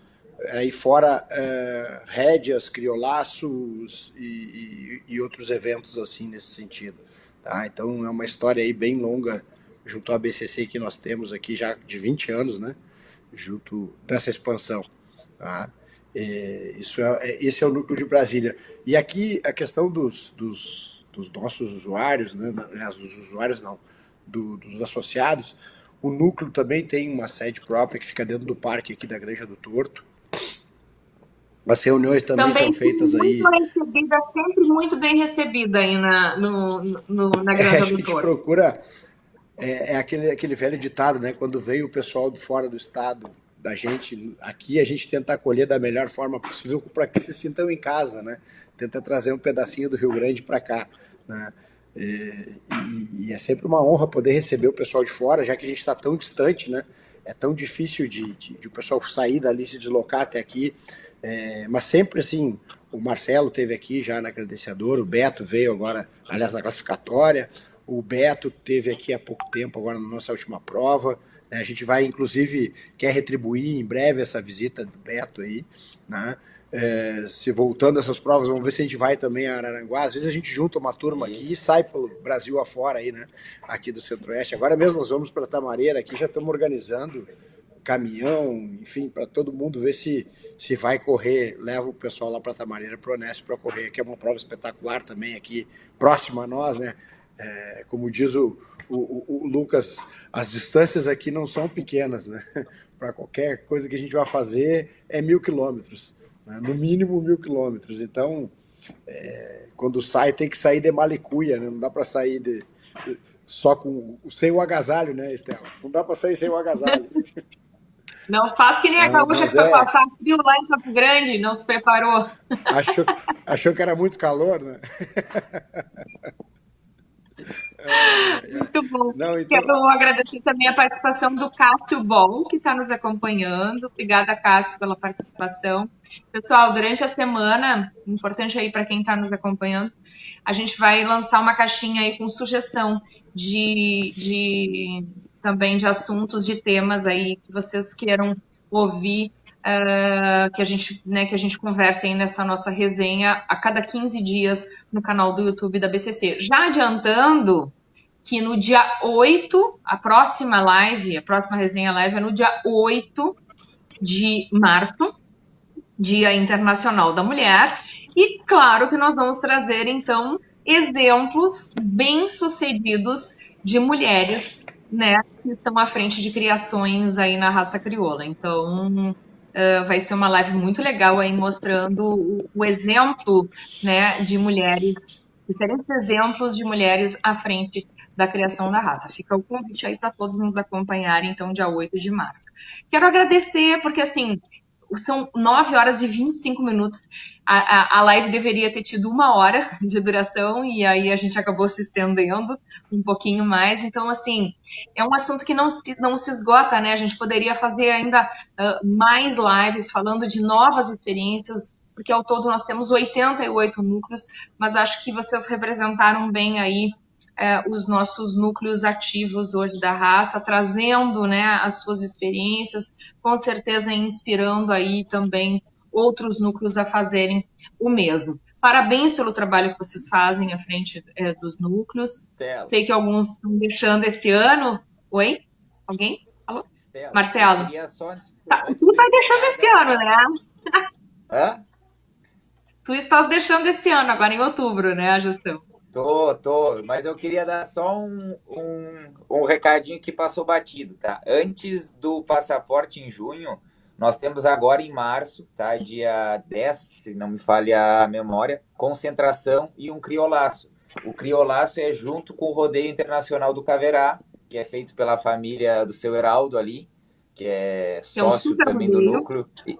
Speaker 4: Aí fora é, rédeas, criolaços e, e, e, outros eventos assim nesse sentido. Tá? Então é uma história aí bem longa junto à BCC que nós temos aqui já de 20 anos, né? Junto dessa expansão. Tá? É, isso é, é, esse é o núcleo de Brasília. E aqui a questão dos, dos, dos nossos usuários, né? Aliás, dos usuários não, do, dos associados, O núcleo também tem uma sede própria que fica dentro do parque aqui da Granja do Torto. As reuniões também, também são feitas
Speaker 1: muito
Speaker 4: aí.
Speaker 1: Bem recebida, sempre muito bem recebida aí na, no, no na Granja é, do. A gente
Speaker 4: procura. É, é, aquele, aquele velho ditado, né? Quando veio o pessoal de fora do estado da gente aqui, a gente tenta acolher da melhor forma possível para que se sintam em casa, né? Tenta trazer um pedacinho do Rio Grande para cá, né? E, e, é sempre uma honra poder receber o pessoal de fora, já que a gente está tão distante, né? É tão difícil de, de, de, o pessoal sair dali, se deslocar até aqui. É, mas sempre assim, o Marcelo teve aqui já na credenciadora, o Beto veio agora, aliás, na classificatória, o Beto teve aqui há pouco tempo, agora na nossa última prova. Né? A gente vai, inclusive, quer retribuir em breve essa visita do Beto aí, né? É, se voltando essas provas, vamos ver se a gente vai também a Araranguá. Às vezes a gente junta uma turma aqui e sai pelo Brasil afora aí, né? Aqui do Centro-Oeste. Agora mesmo nós vamos para Tamareira aqui, já estamos organizando caminhão, enfim, para todo mundo ver se, se vai correr, leva o pessoal lá para Tamareira, para Onésio para correr, que é uma prova espetacular também aqui, próxima a nós, né? É, como diz o, o, o, Lucas, as distâncias aqui não são pequenas, né? Para qualquer coisa que a gente vai fazer é mil quilômetros, né? no mínimo mil quilômetros. Então, é, quando sai, tem que sair de malicuia, né? Não dá para sair de, só com sem o agasalho, né, Estela? Não dá para sair sem o agasalho.
Speaker 1: Não faz que nem a gaúcha que foi é... passar frio lá em Campo Grande, não se preparou.
Speaker 4: Achou, achou que era muito calor, né?
Speaker 1: Muito bom. Não, então... Quero agradecer também a participação do Cássio Bom, que está nos acompanhando. Obrigada, Cássio, pela participação. Pessoal, durante a semana, importante aí para quem está nos acompanhando, a gente vai lançar uma caixinha aí com sugestão de, de também de assuntos, de temas aí que vocês queiram ouvir uh, que a gente, né, que a gente converse aí nessa nossa resenha a cada 15 dias no canal do YouTube da BCC. Já adiantando que no dia 8, a próxima live, a próxima resenha live é no dia 8 de março, Dia Internacional da Mulher, e claro que nós vamos trazer então exemplos bem-sucedidos de mulheres, né, que estão à frente de criações aí na raça crioula. Então, Uh, vai ser uma live muito legal aí mostrando o, o, exemplo né, de mulheres, diferentes exemplos de mulheres à frente da criação da raça. Fica o convite aí para todos nos acompanharem, então, dia 8 de março. Quero agradecer, porque assim, são 9 horas e 25 minutos. A, a, a, live deveria ter tido uma hora de duração e aí a gente acabou se estendendo um pouquinho mais. Então, assim, é um assunto que não se, não se esgota, né? A gente poderia fazer ainda uh, mais lives falando de novas experiências, porque ao todo nós temos 88 núcleos, mas acho que vocês representaram bem aí é, os nossos núcleos ativos hoje da raça, trazendo né, as suas experiências, com certeza inspirando aí também outros núcleos a fazerem o mesmo. Parabéns pelo trabalho que vocês fazem à frente é, dos núcleos. Estela. Sei que alguns estão deixando esse ano. Oi? Alguém? Alô? Estela, Marcelo. Só, tá, tu está deixando esse ano, né? Hã? Tu estás deixando esse ano, agora em outubro, né, a gestão.
Speaker 2: Tô, tô, mas eu queria dar só um, um, um recadinho que passou batido, tá? Antes do passaporte em junho, nós temos agora em março, tá? Dia 10, se não me falha a memória, concentração e um criolaço. O criolaço é junto com o Rodeio Internacional do Caverá, que é feito pela família do seu Heraldo ali, que é sócio é um também do núcleo, e,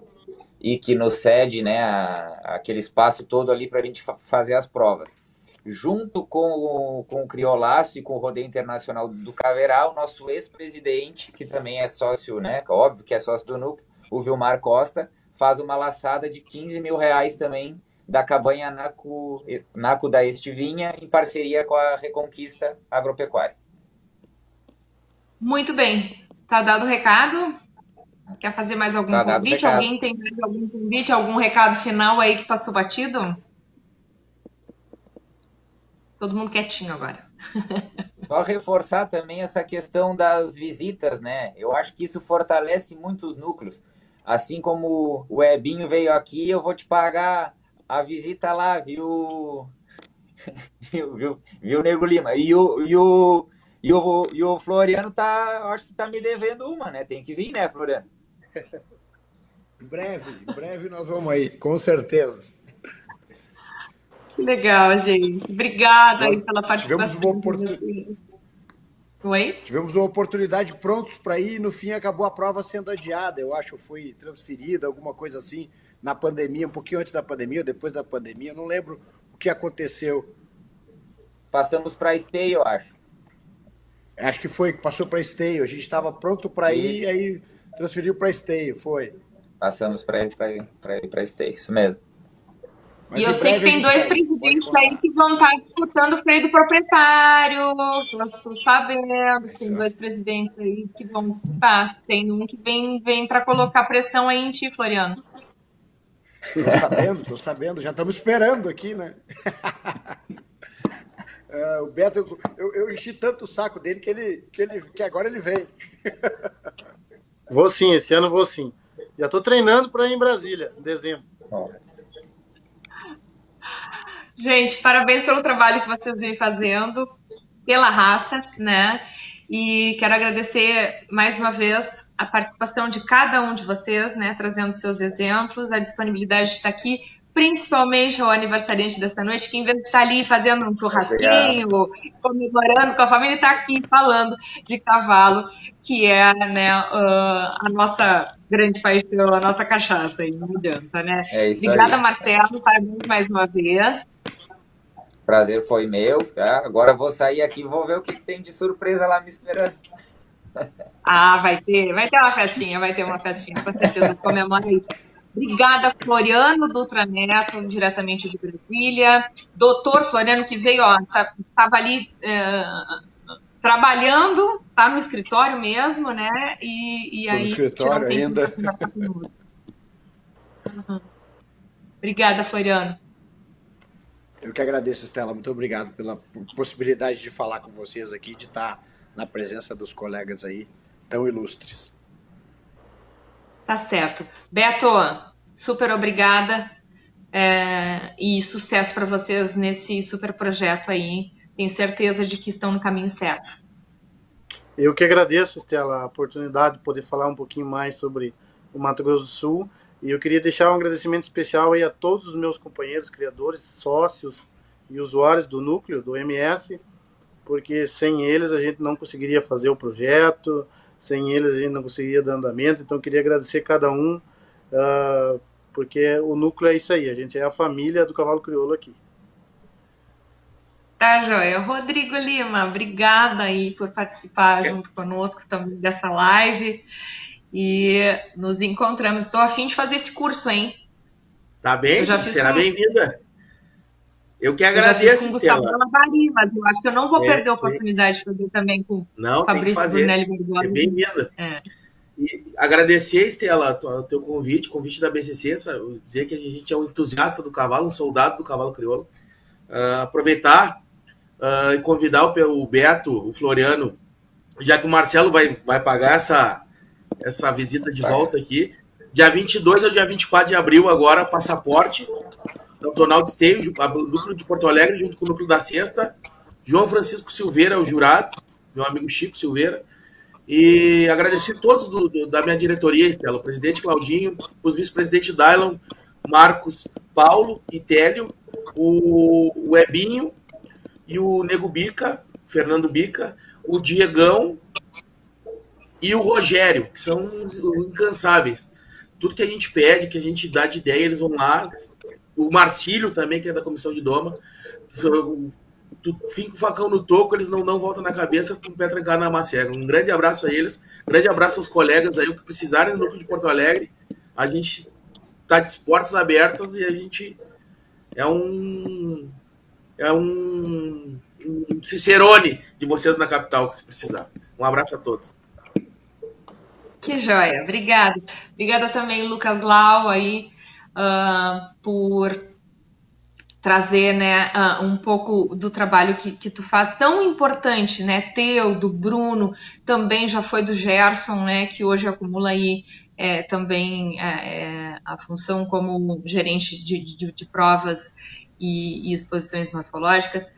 Speaker 2: e, que nos cede né, a, aquele espaço todo ali para a gente fa fazer as provas junto com o, com o Criolaço e com o Rodeio Internacional do Caveral, nosso ex-presidente, que também é sócio, né? Óbvio que é sócio do núcleo, o Vilmar Costa, faz uma laçada de 15 mil reais também da cabanha Naco, Naco da Estivinha, em parceria com a Reconquista Agropecuária.
Speaker 1: Muito bem. Tá dado o recado? Quer fazer mais algum tá convite? Alguém tem mais algum convite, algum recado final aí que passou batido? Todo mundo quietinho agora.
Speaker 2: Só reforçar também essa questão das visitas, né? Eu acho que isso fortalece muitos núcleos. Assim como o Ebinho veio aqui, eu vou te pagar a visita lá, viu? viu, viu, viu Nego Lima? E o, e o, E o, e o Floriano tá, acho que tá me devendo uma, né? Tem que vir, né, Floriano?
Speaker 4: Em breve, em breve nós vamos aí, com certeza.
Speaker 1: Que legal, gente. Obrigada aí pela participação.
Speaker 4: Tivemos uma, oportun...
Speaker 1: Oi?
Speaker 4: Tivemos uma oportunidade prontos para ir e no fim acabou a prova sendo adiada. Eu acho que foi transferida, alguma coisa assim, na pandemia, um pouquinho antes da pandemia, depois da pandemia. Eu não lembro o que aconteceu.
Speaker 2: Passamos para Esteio, eu acho.
Speaker 4: Acho que foi, passou para Esteio. A gente estava pronto para ir e aí transferiu para Esteio, foi.
Speaker 2: Passamos para Esteio, isso mesmo.
Speaker 1: Mas e eu sei que tem dois presidentes aí que vão estar disputando o freio do proprietário. Eu estou sabendo que tem dois presidentes aí que vão disputar. Tem um que vem, vem para colocar pressão aí em ti, Floriano.
Speaker 4: Tô sabendo, tô sabendo. Já estamos esperando aqui, né? É, o Beto, eu, eu, enchi tanto o saco dele que, ele, que, ele, que agora ele vem.
Speaker 3: Vou sim, esse ano vou sim. Já estou treinando para ir em Brasília, em dezembro.
Speaker 1: Gente, parabéns pelo trabalho que vocês vêm fazendo, pela raça, né? E quero agradecer mais uma vez a participação de cada um de vocês, né? Trazendo seus exemplos, a disponibilidade de estar aqui principalmente ao aniversariante desta noite, que em vez de estar ali fazendo um churrasquinho, comemorando com a família, está aqui falando de cavalo, que é né, uh, a nossa grande paixão, a nossa cachaça, aí, não adianta, né?
Speaker 2: É isso
Speaker 1: Obrigada,
Speaker 2: aí.
Speaker 1: Marcelo, parabéns mais uma vez.
Speaker 2: Prazer foi meu, tá? Agora vou sair aqui e vou ver o que tem de surpresa lá me esperando.
Speaker 1: Ah, vai ter, vai ter uma festinha, vai ter uma festinha, com certeza, comemora isso. Obrigada, Floriano Dutra Neto, diretamente de Brasília. Doutor Floriano, que veio, ó, estava tá, ali é, trabalhando, tá no escritório mesmo, né? E, e aí.
Speaker 4: No escritório ainda.
Speaker 1: Uhum. Obrigada, Floriano.
Speaker 4: Eu que agradeço, Estela. Muito obrigado pela possibilidade de falar com vocês aqui, de estar na presença dos colegas aí tão ilustres.
Speaker 1: Tá certo. Beto, super obrigada é, e sucesso para vocês nesse super projeto aí. Tenho certeza de que estão no caminho certo.
Speaker 3: Eu que agradeço, Estela, a oportunidade de poder falar um pouquinho mais sobre o Mato Grosso do Sul. E eu queria deixar um agradecimento especial aí a todos os meus companheiros, criadores, sócios e usuários do núcleo, do MS, porque sem eles a gente não conseguiria fazer o projeto, sem eles a gente não conseguiria dar andamento. Então, queria agradecer cada um, uh, porque o núcleo é isso aí, a gente é a família do cavalo crioulo aqui.
Speaker 1: Tá, joia. Rodrigo Lima, obrigada aí por participar junto conosco também dessa live. E nos encontramos. Estou afim de fazer esse curso, hein?
Speaker 5: Tá bem? Será com... bem-vinda. Eu que agradeço, eu
Speaker 1: já com Gustavo Lavari, mas eu acho que eu não vou é, perder a oportunidade de fazer também com
Speaker 5: não, Fabrício Brunelli Bergoli. É bem-vinda. É. E agradecer, Estela, o teu convite, convite da BCC, dizer que a gente é um entusiasta do cavalo, um soldado do cavalo crioulo. Uh, aproveitar uh, e convidar o, o Beto, o Floriano, já que o Marcelo vai, vai pagar essa, essa visita de volta aqui. Dia 22 ao dia 24 de abril, agora, passaporte então, Donaldo Esteio, o núcleo de Porto Alegre, junto com o núcleo da Sexta, João Francisco Silveira, o jurado, meu amigo Chico Silveira, e agradecer todos do, do, da minha diretoria, Estela, o presidente Claudinho, os vice-presidentes Dylon, Marcos, Paulo e Télio, o, o Ebinho e o Nego Bica, Fernando Bica, o Diegão e o Rogério, que são incansáveis. Tudo que a gente pede, que a gente dá de ideia, eles vão lá, o Marcílio também, que é da comissão de Doma. Tu fica o facão no toco, eles não, não voltam na cabeça com o pé trancado na macega. Um grande abraço a eles, um grande abraço aos colegas aí, o que precisarem no núcleo de Porto Alegre. A gente tá de portas abertas e a gente é um é um, um cicerone de vocês na capital, se precisar. Um abraço a todos.
Speaker 1: Que joia, obrigada. Obrigada também, Lucas Lau, aí, uh, por trazer né, uh, um pouco do trabalho que, que tu faz, tão importante, né? Teu, do Bruno, também já foi do Gerson, né? Que hoje acumula aí é, também é, é a função como gerente de, de, de provas e, e, exposições morfológicas.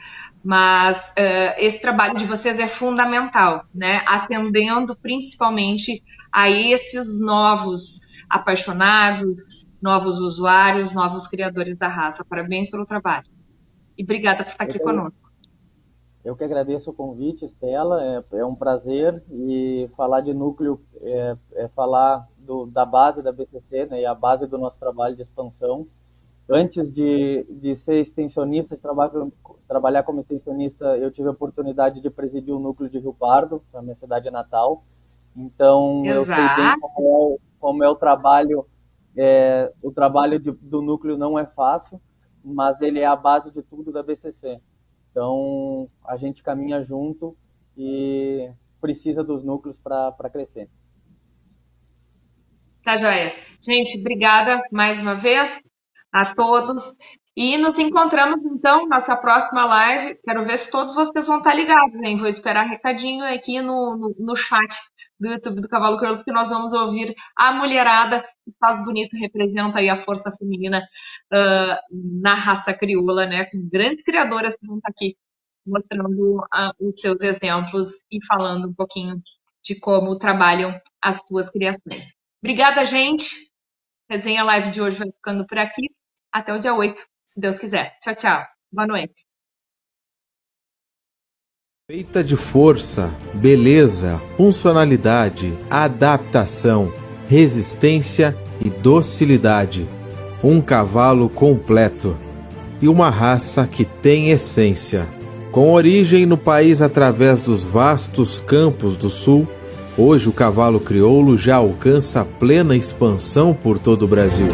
Speaker 1: Mas uh, esse trabalho de vocês é fundamental, né? Atendendo principalmente a esses novos apaixonados, novos usuários, novos criadores da raça. Parabéns pelo trabalho. E obrigada por estar aqui eu conosco.
Speaker 6: Eu que agradeço o convite, Estela. É, é um prazer. E falar de núcleo é, é falar do, da base da BCC, né, e a base do nosso trabalho de expansão. Antes de, de ser extensionista, de trabalhar, trabalhar como extensionista, eu tive a oportunidade de presidir o núcleo de Rio Pardo, na minha cidade natal. Então, Exato. eu sei bem como é, como é o trabalho é, o trabalho de, do núcleo não é fácil, mas ele é a base de tudo da BCC. Então, a gente caminha junto e precisa dos núcleos para crescer.
Speaker 1: Tá, joia. Gente, obrigada mais uma vez a todos. E nos encontramos então nossa próxima live. Quero ver se todos vocês vão estar ligados, hein? Vou esperar recadinho aqui no, no, no chat do YouTube do Cavalo Crioulo, porque nós vamos ouvir a mulherada que faz bonito, representa aí a força feminina uh, na raça crioula, né? Com grandes criadoras que vão estar aqui mostrando uh, os seus exemplos e falando um pouquinho de como trabalham as suas criações. Obrigada, gente. Resenha live de hoje vai ficando por aqui. Até o dia 8 se Deus quiser. Tchau, tchau. Boa noite.
Speaker 7: Feita de força, beleza, funcionalidade, adaptação, resistência e docilidade. Um cavalo completo e uma raça que tem essência. Com origem no país através dos vastos campos do sul, hoje o cavalo crioulo já alcança plena expansão por todo o Brasil.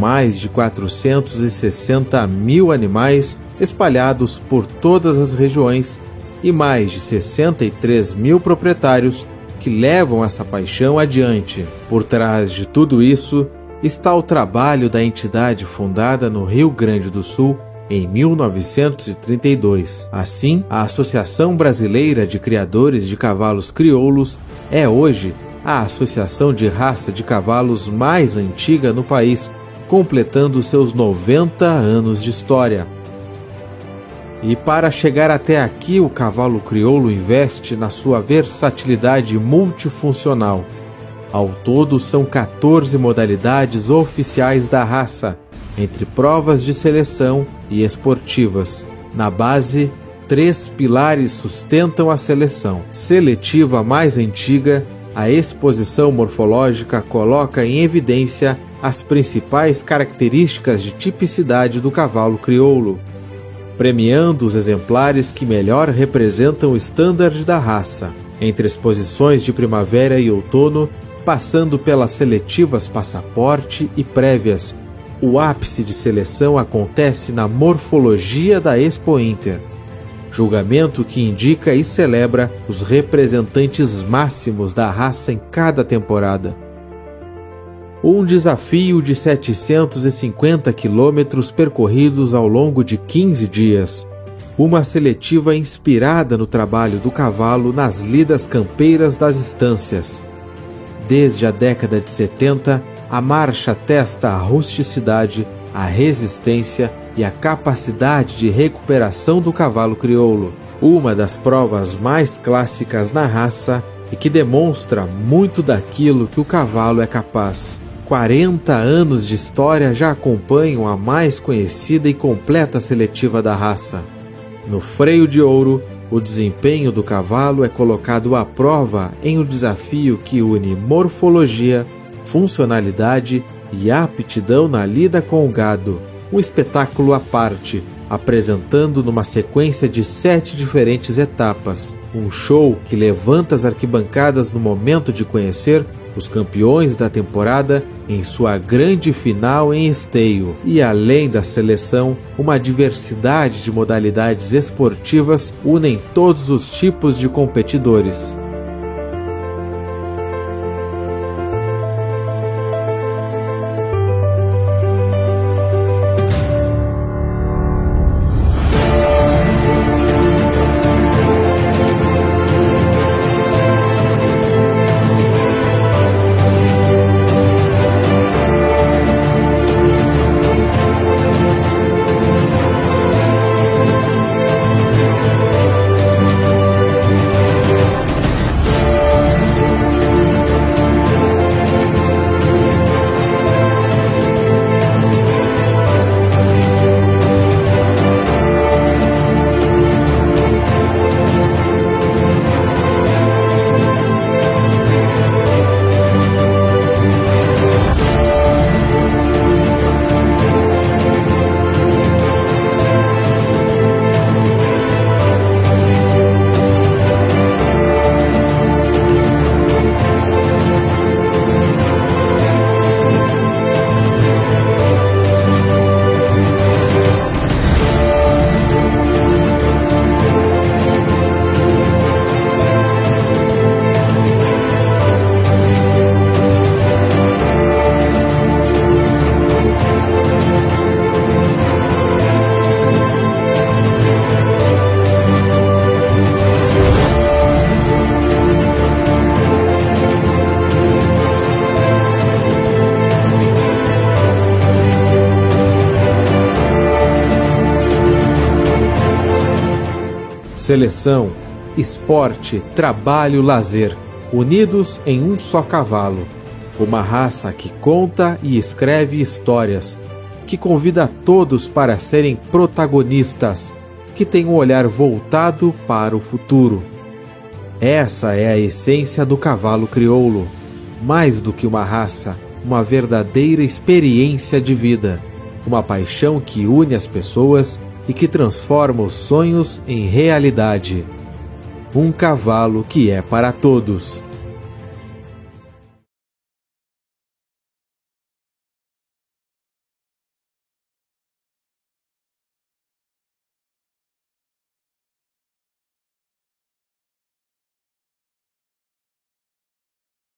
Speaker 7: Mais de 460 mil animais espalhados por todas as regiões e mais de 63 mil proprietários que levam essa paixão adiante. Por trás de tudo isso está o trabalho da entidade fundada no Rio Grande do Sul em 1932. Assim, a Associação Brasileira de Criadores de Cavalos Crioulos é hoje a associação de raça de cavalos mais antiga no país, completando seus 90 anos de história. E para chegar até aqui, o cavalo crioulo investe na sua versatilidade multifuncional. Ao todo, são 14 modalidades oficiais da raça, entre provas de seleção e esportivas. Na base, três pilares sustentam a seleção. Seletiva mais antiga, a exposição morfológica coloca em evidência as principais características de tipicidade do cavalo crioulo, premiando os exemplares que melhor representam o standard da raça, entre exposições de primavera e outono, passando pelas seletivas passaporte e prévias. O ápice de seleção acontece na morfologia da Expo Inter, julgamento que indica e celebra os representantes máximos da raça em cada temporada um desafio de 750 quilômetros percorridos ao longo de 15 dias. Uma seletiva inspirada no trabalho do cavalo nas lidas campeiras das estâncias. Desde a década de 70, a marcha testa a rusticidade, a resistência e a capacidade de recuperação do cavalo crioulo, uma das provas mais clássicas na raça e que demonstra muito daquilo que o cavalo é capaz. 40 anos de história já acompanham a mais conhecida e completa seletiva da raça. No freio de ouro, o desempenho do cavalo é colocado à prova em um desafio que une morfologia, funcionalidade e aptidão na lida com o gado. Um espetáculo à parte, apresentando numa sequência de sete diferentes etapas. Um show que levanta as arquibancadas no momento de conhecer os campeões da temporada em sua grande final em esteio e além da seleção, uma diversidade de modalidades esportivas unem todos os tipos de competidores. Seleção, esporte, trabalho, lazer, unidos em um só cavalo. Uma raça que conta e escreve histórias, que convida todos para serem protagonistas, que tem um olhar voltado para o futuro. Essa é a essência do cavalo crioulo. Mais do que uma raça, uma verdadeira experiência de vida, uma paixão que une as pessoas e que transforma os sonhos em realidade. Um cavalo que é para todos.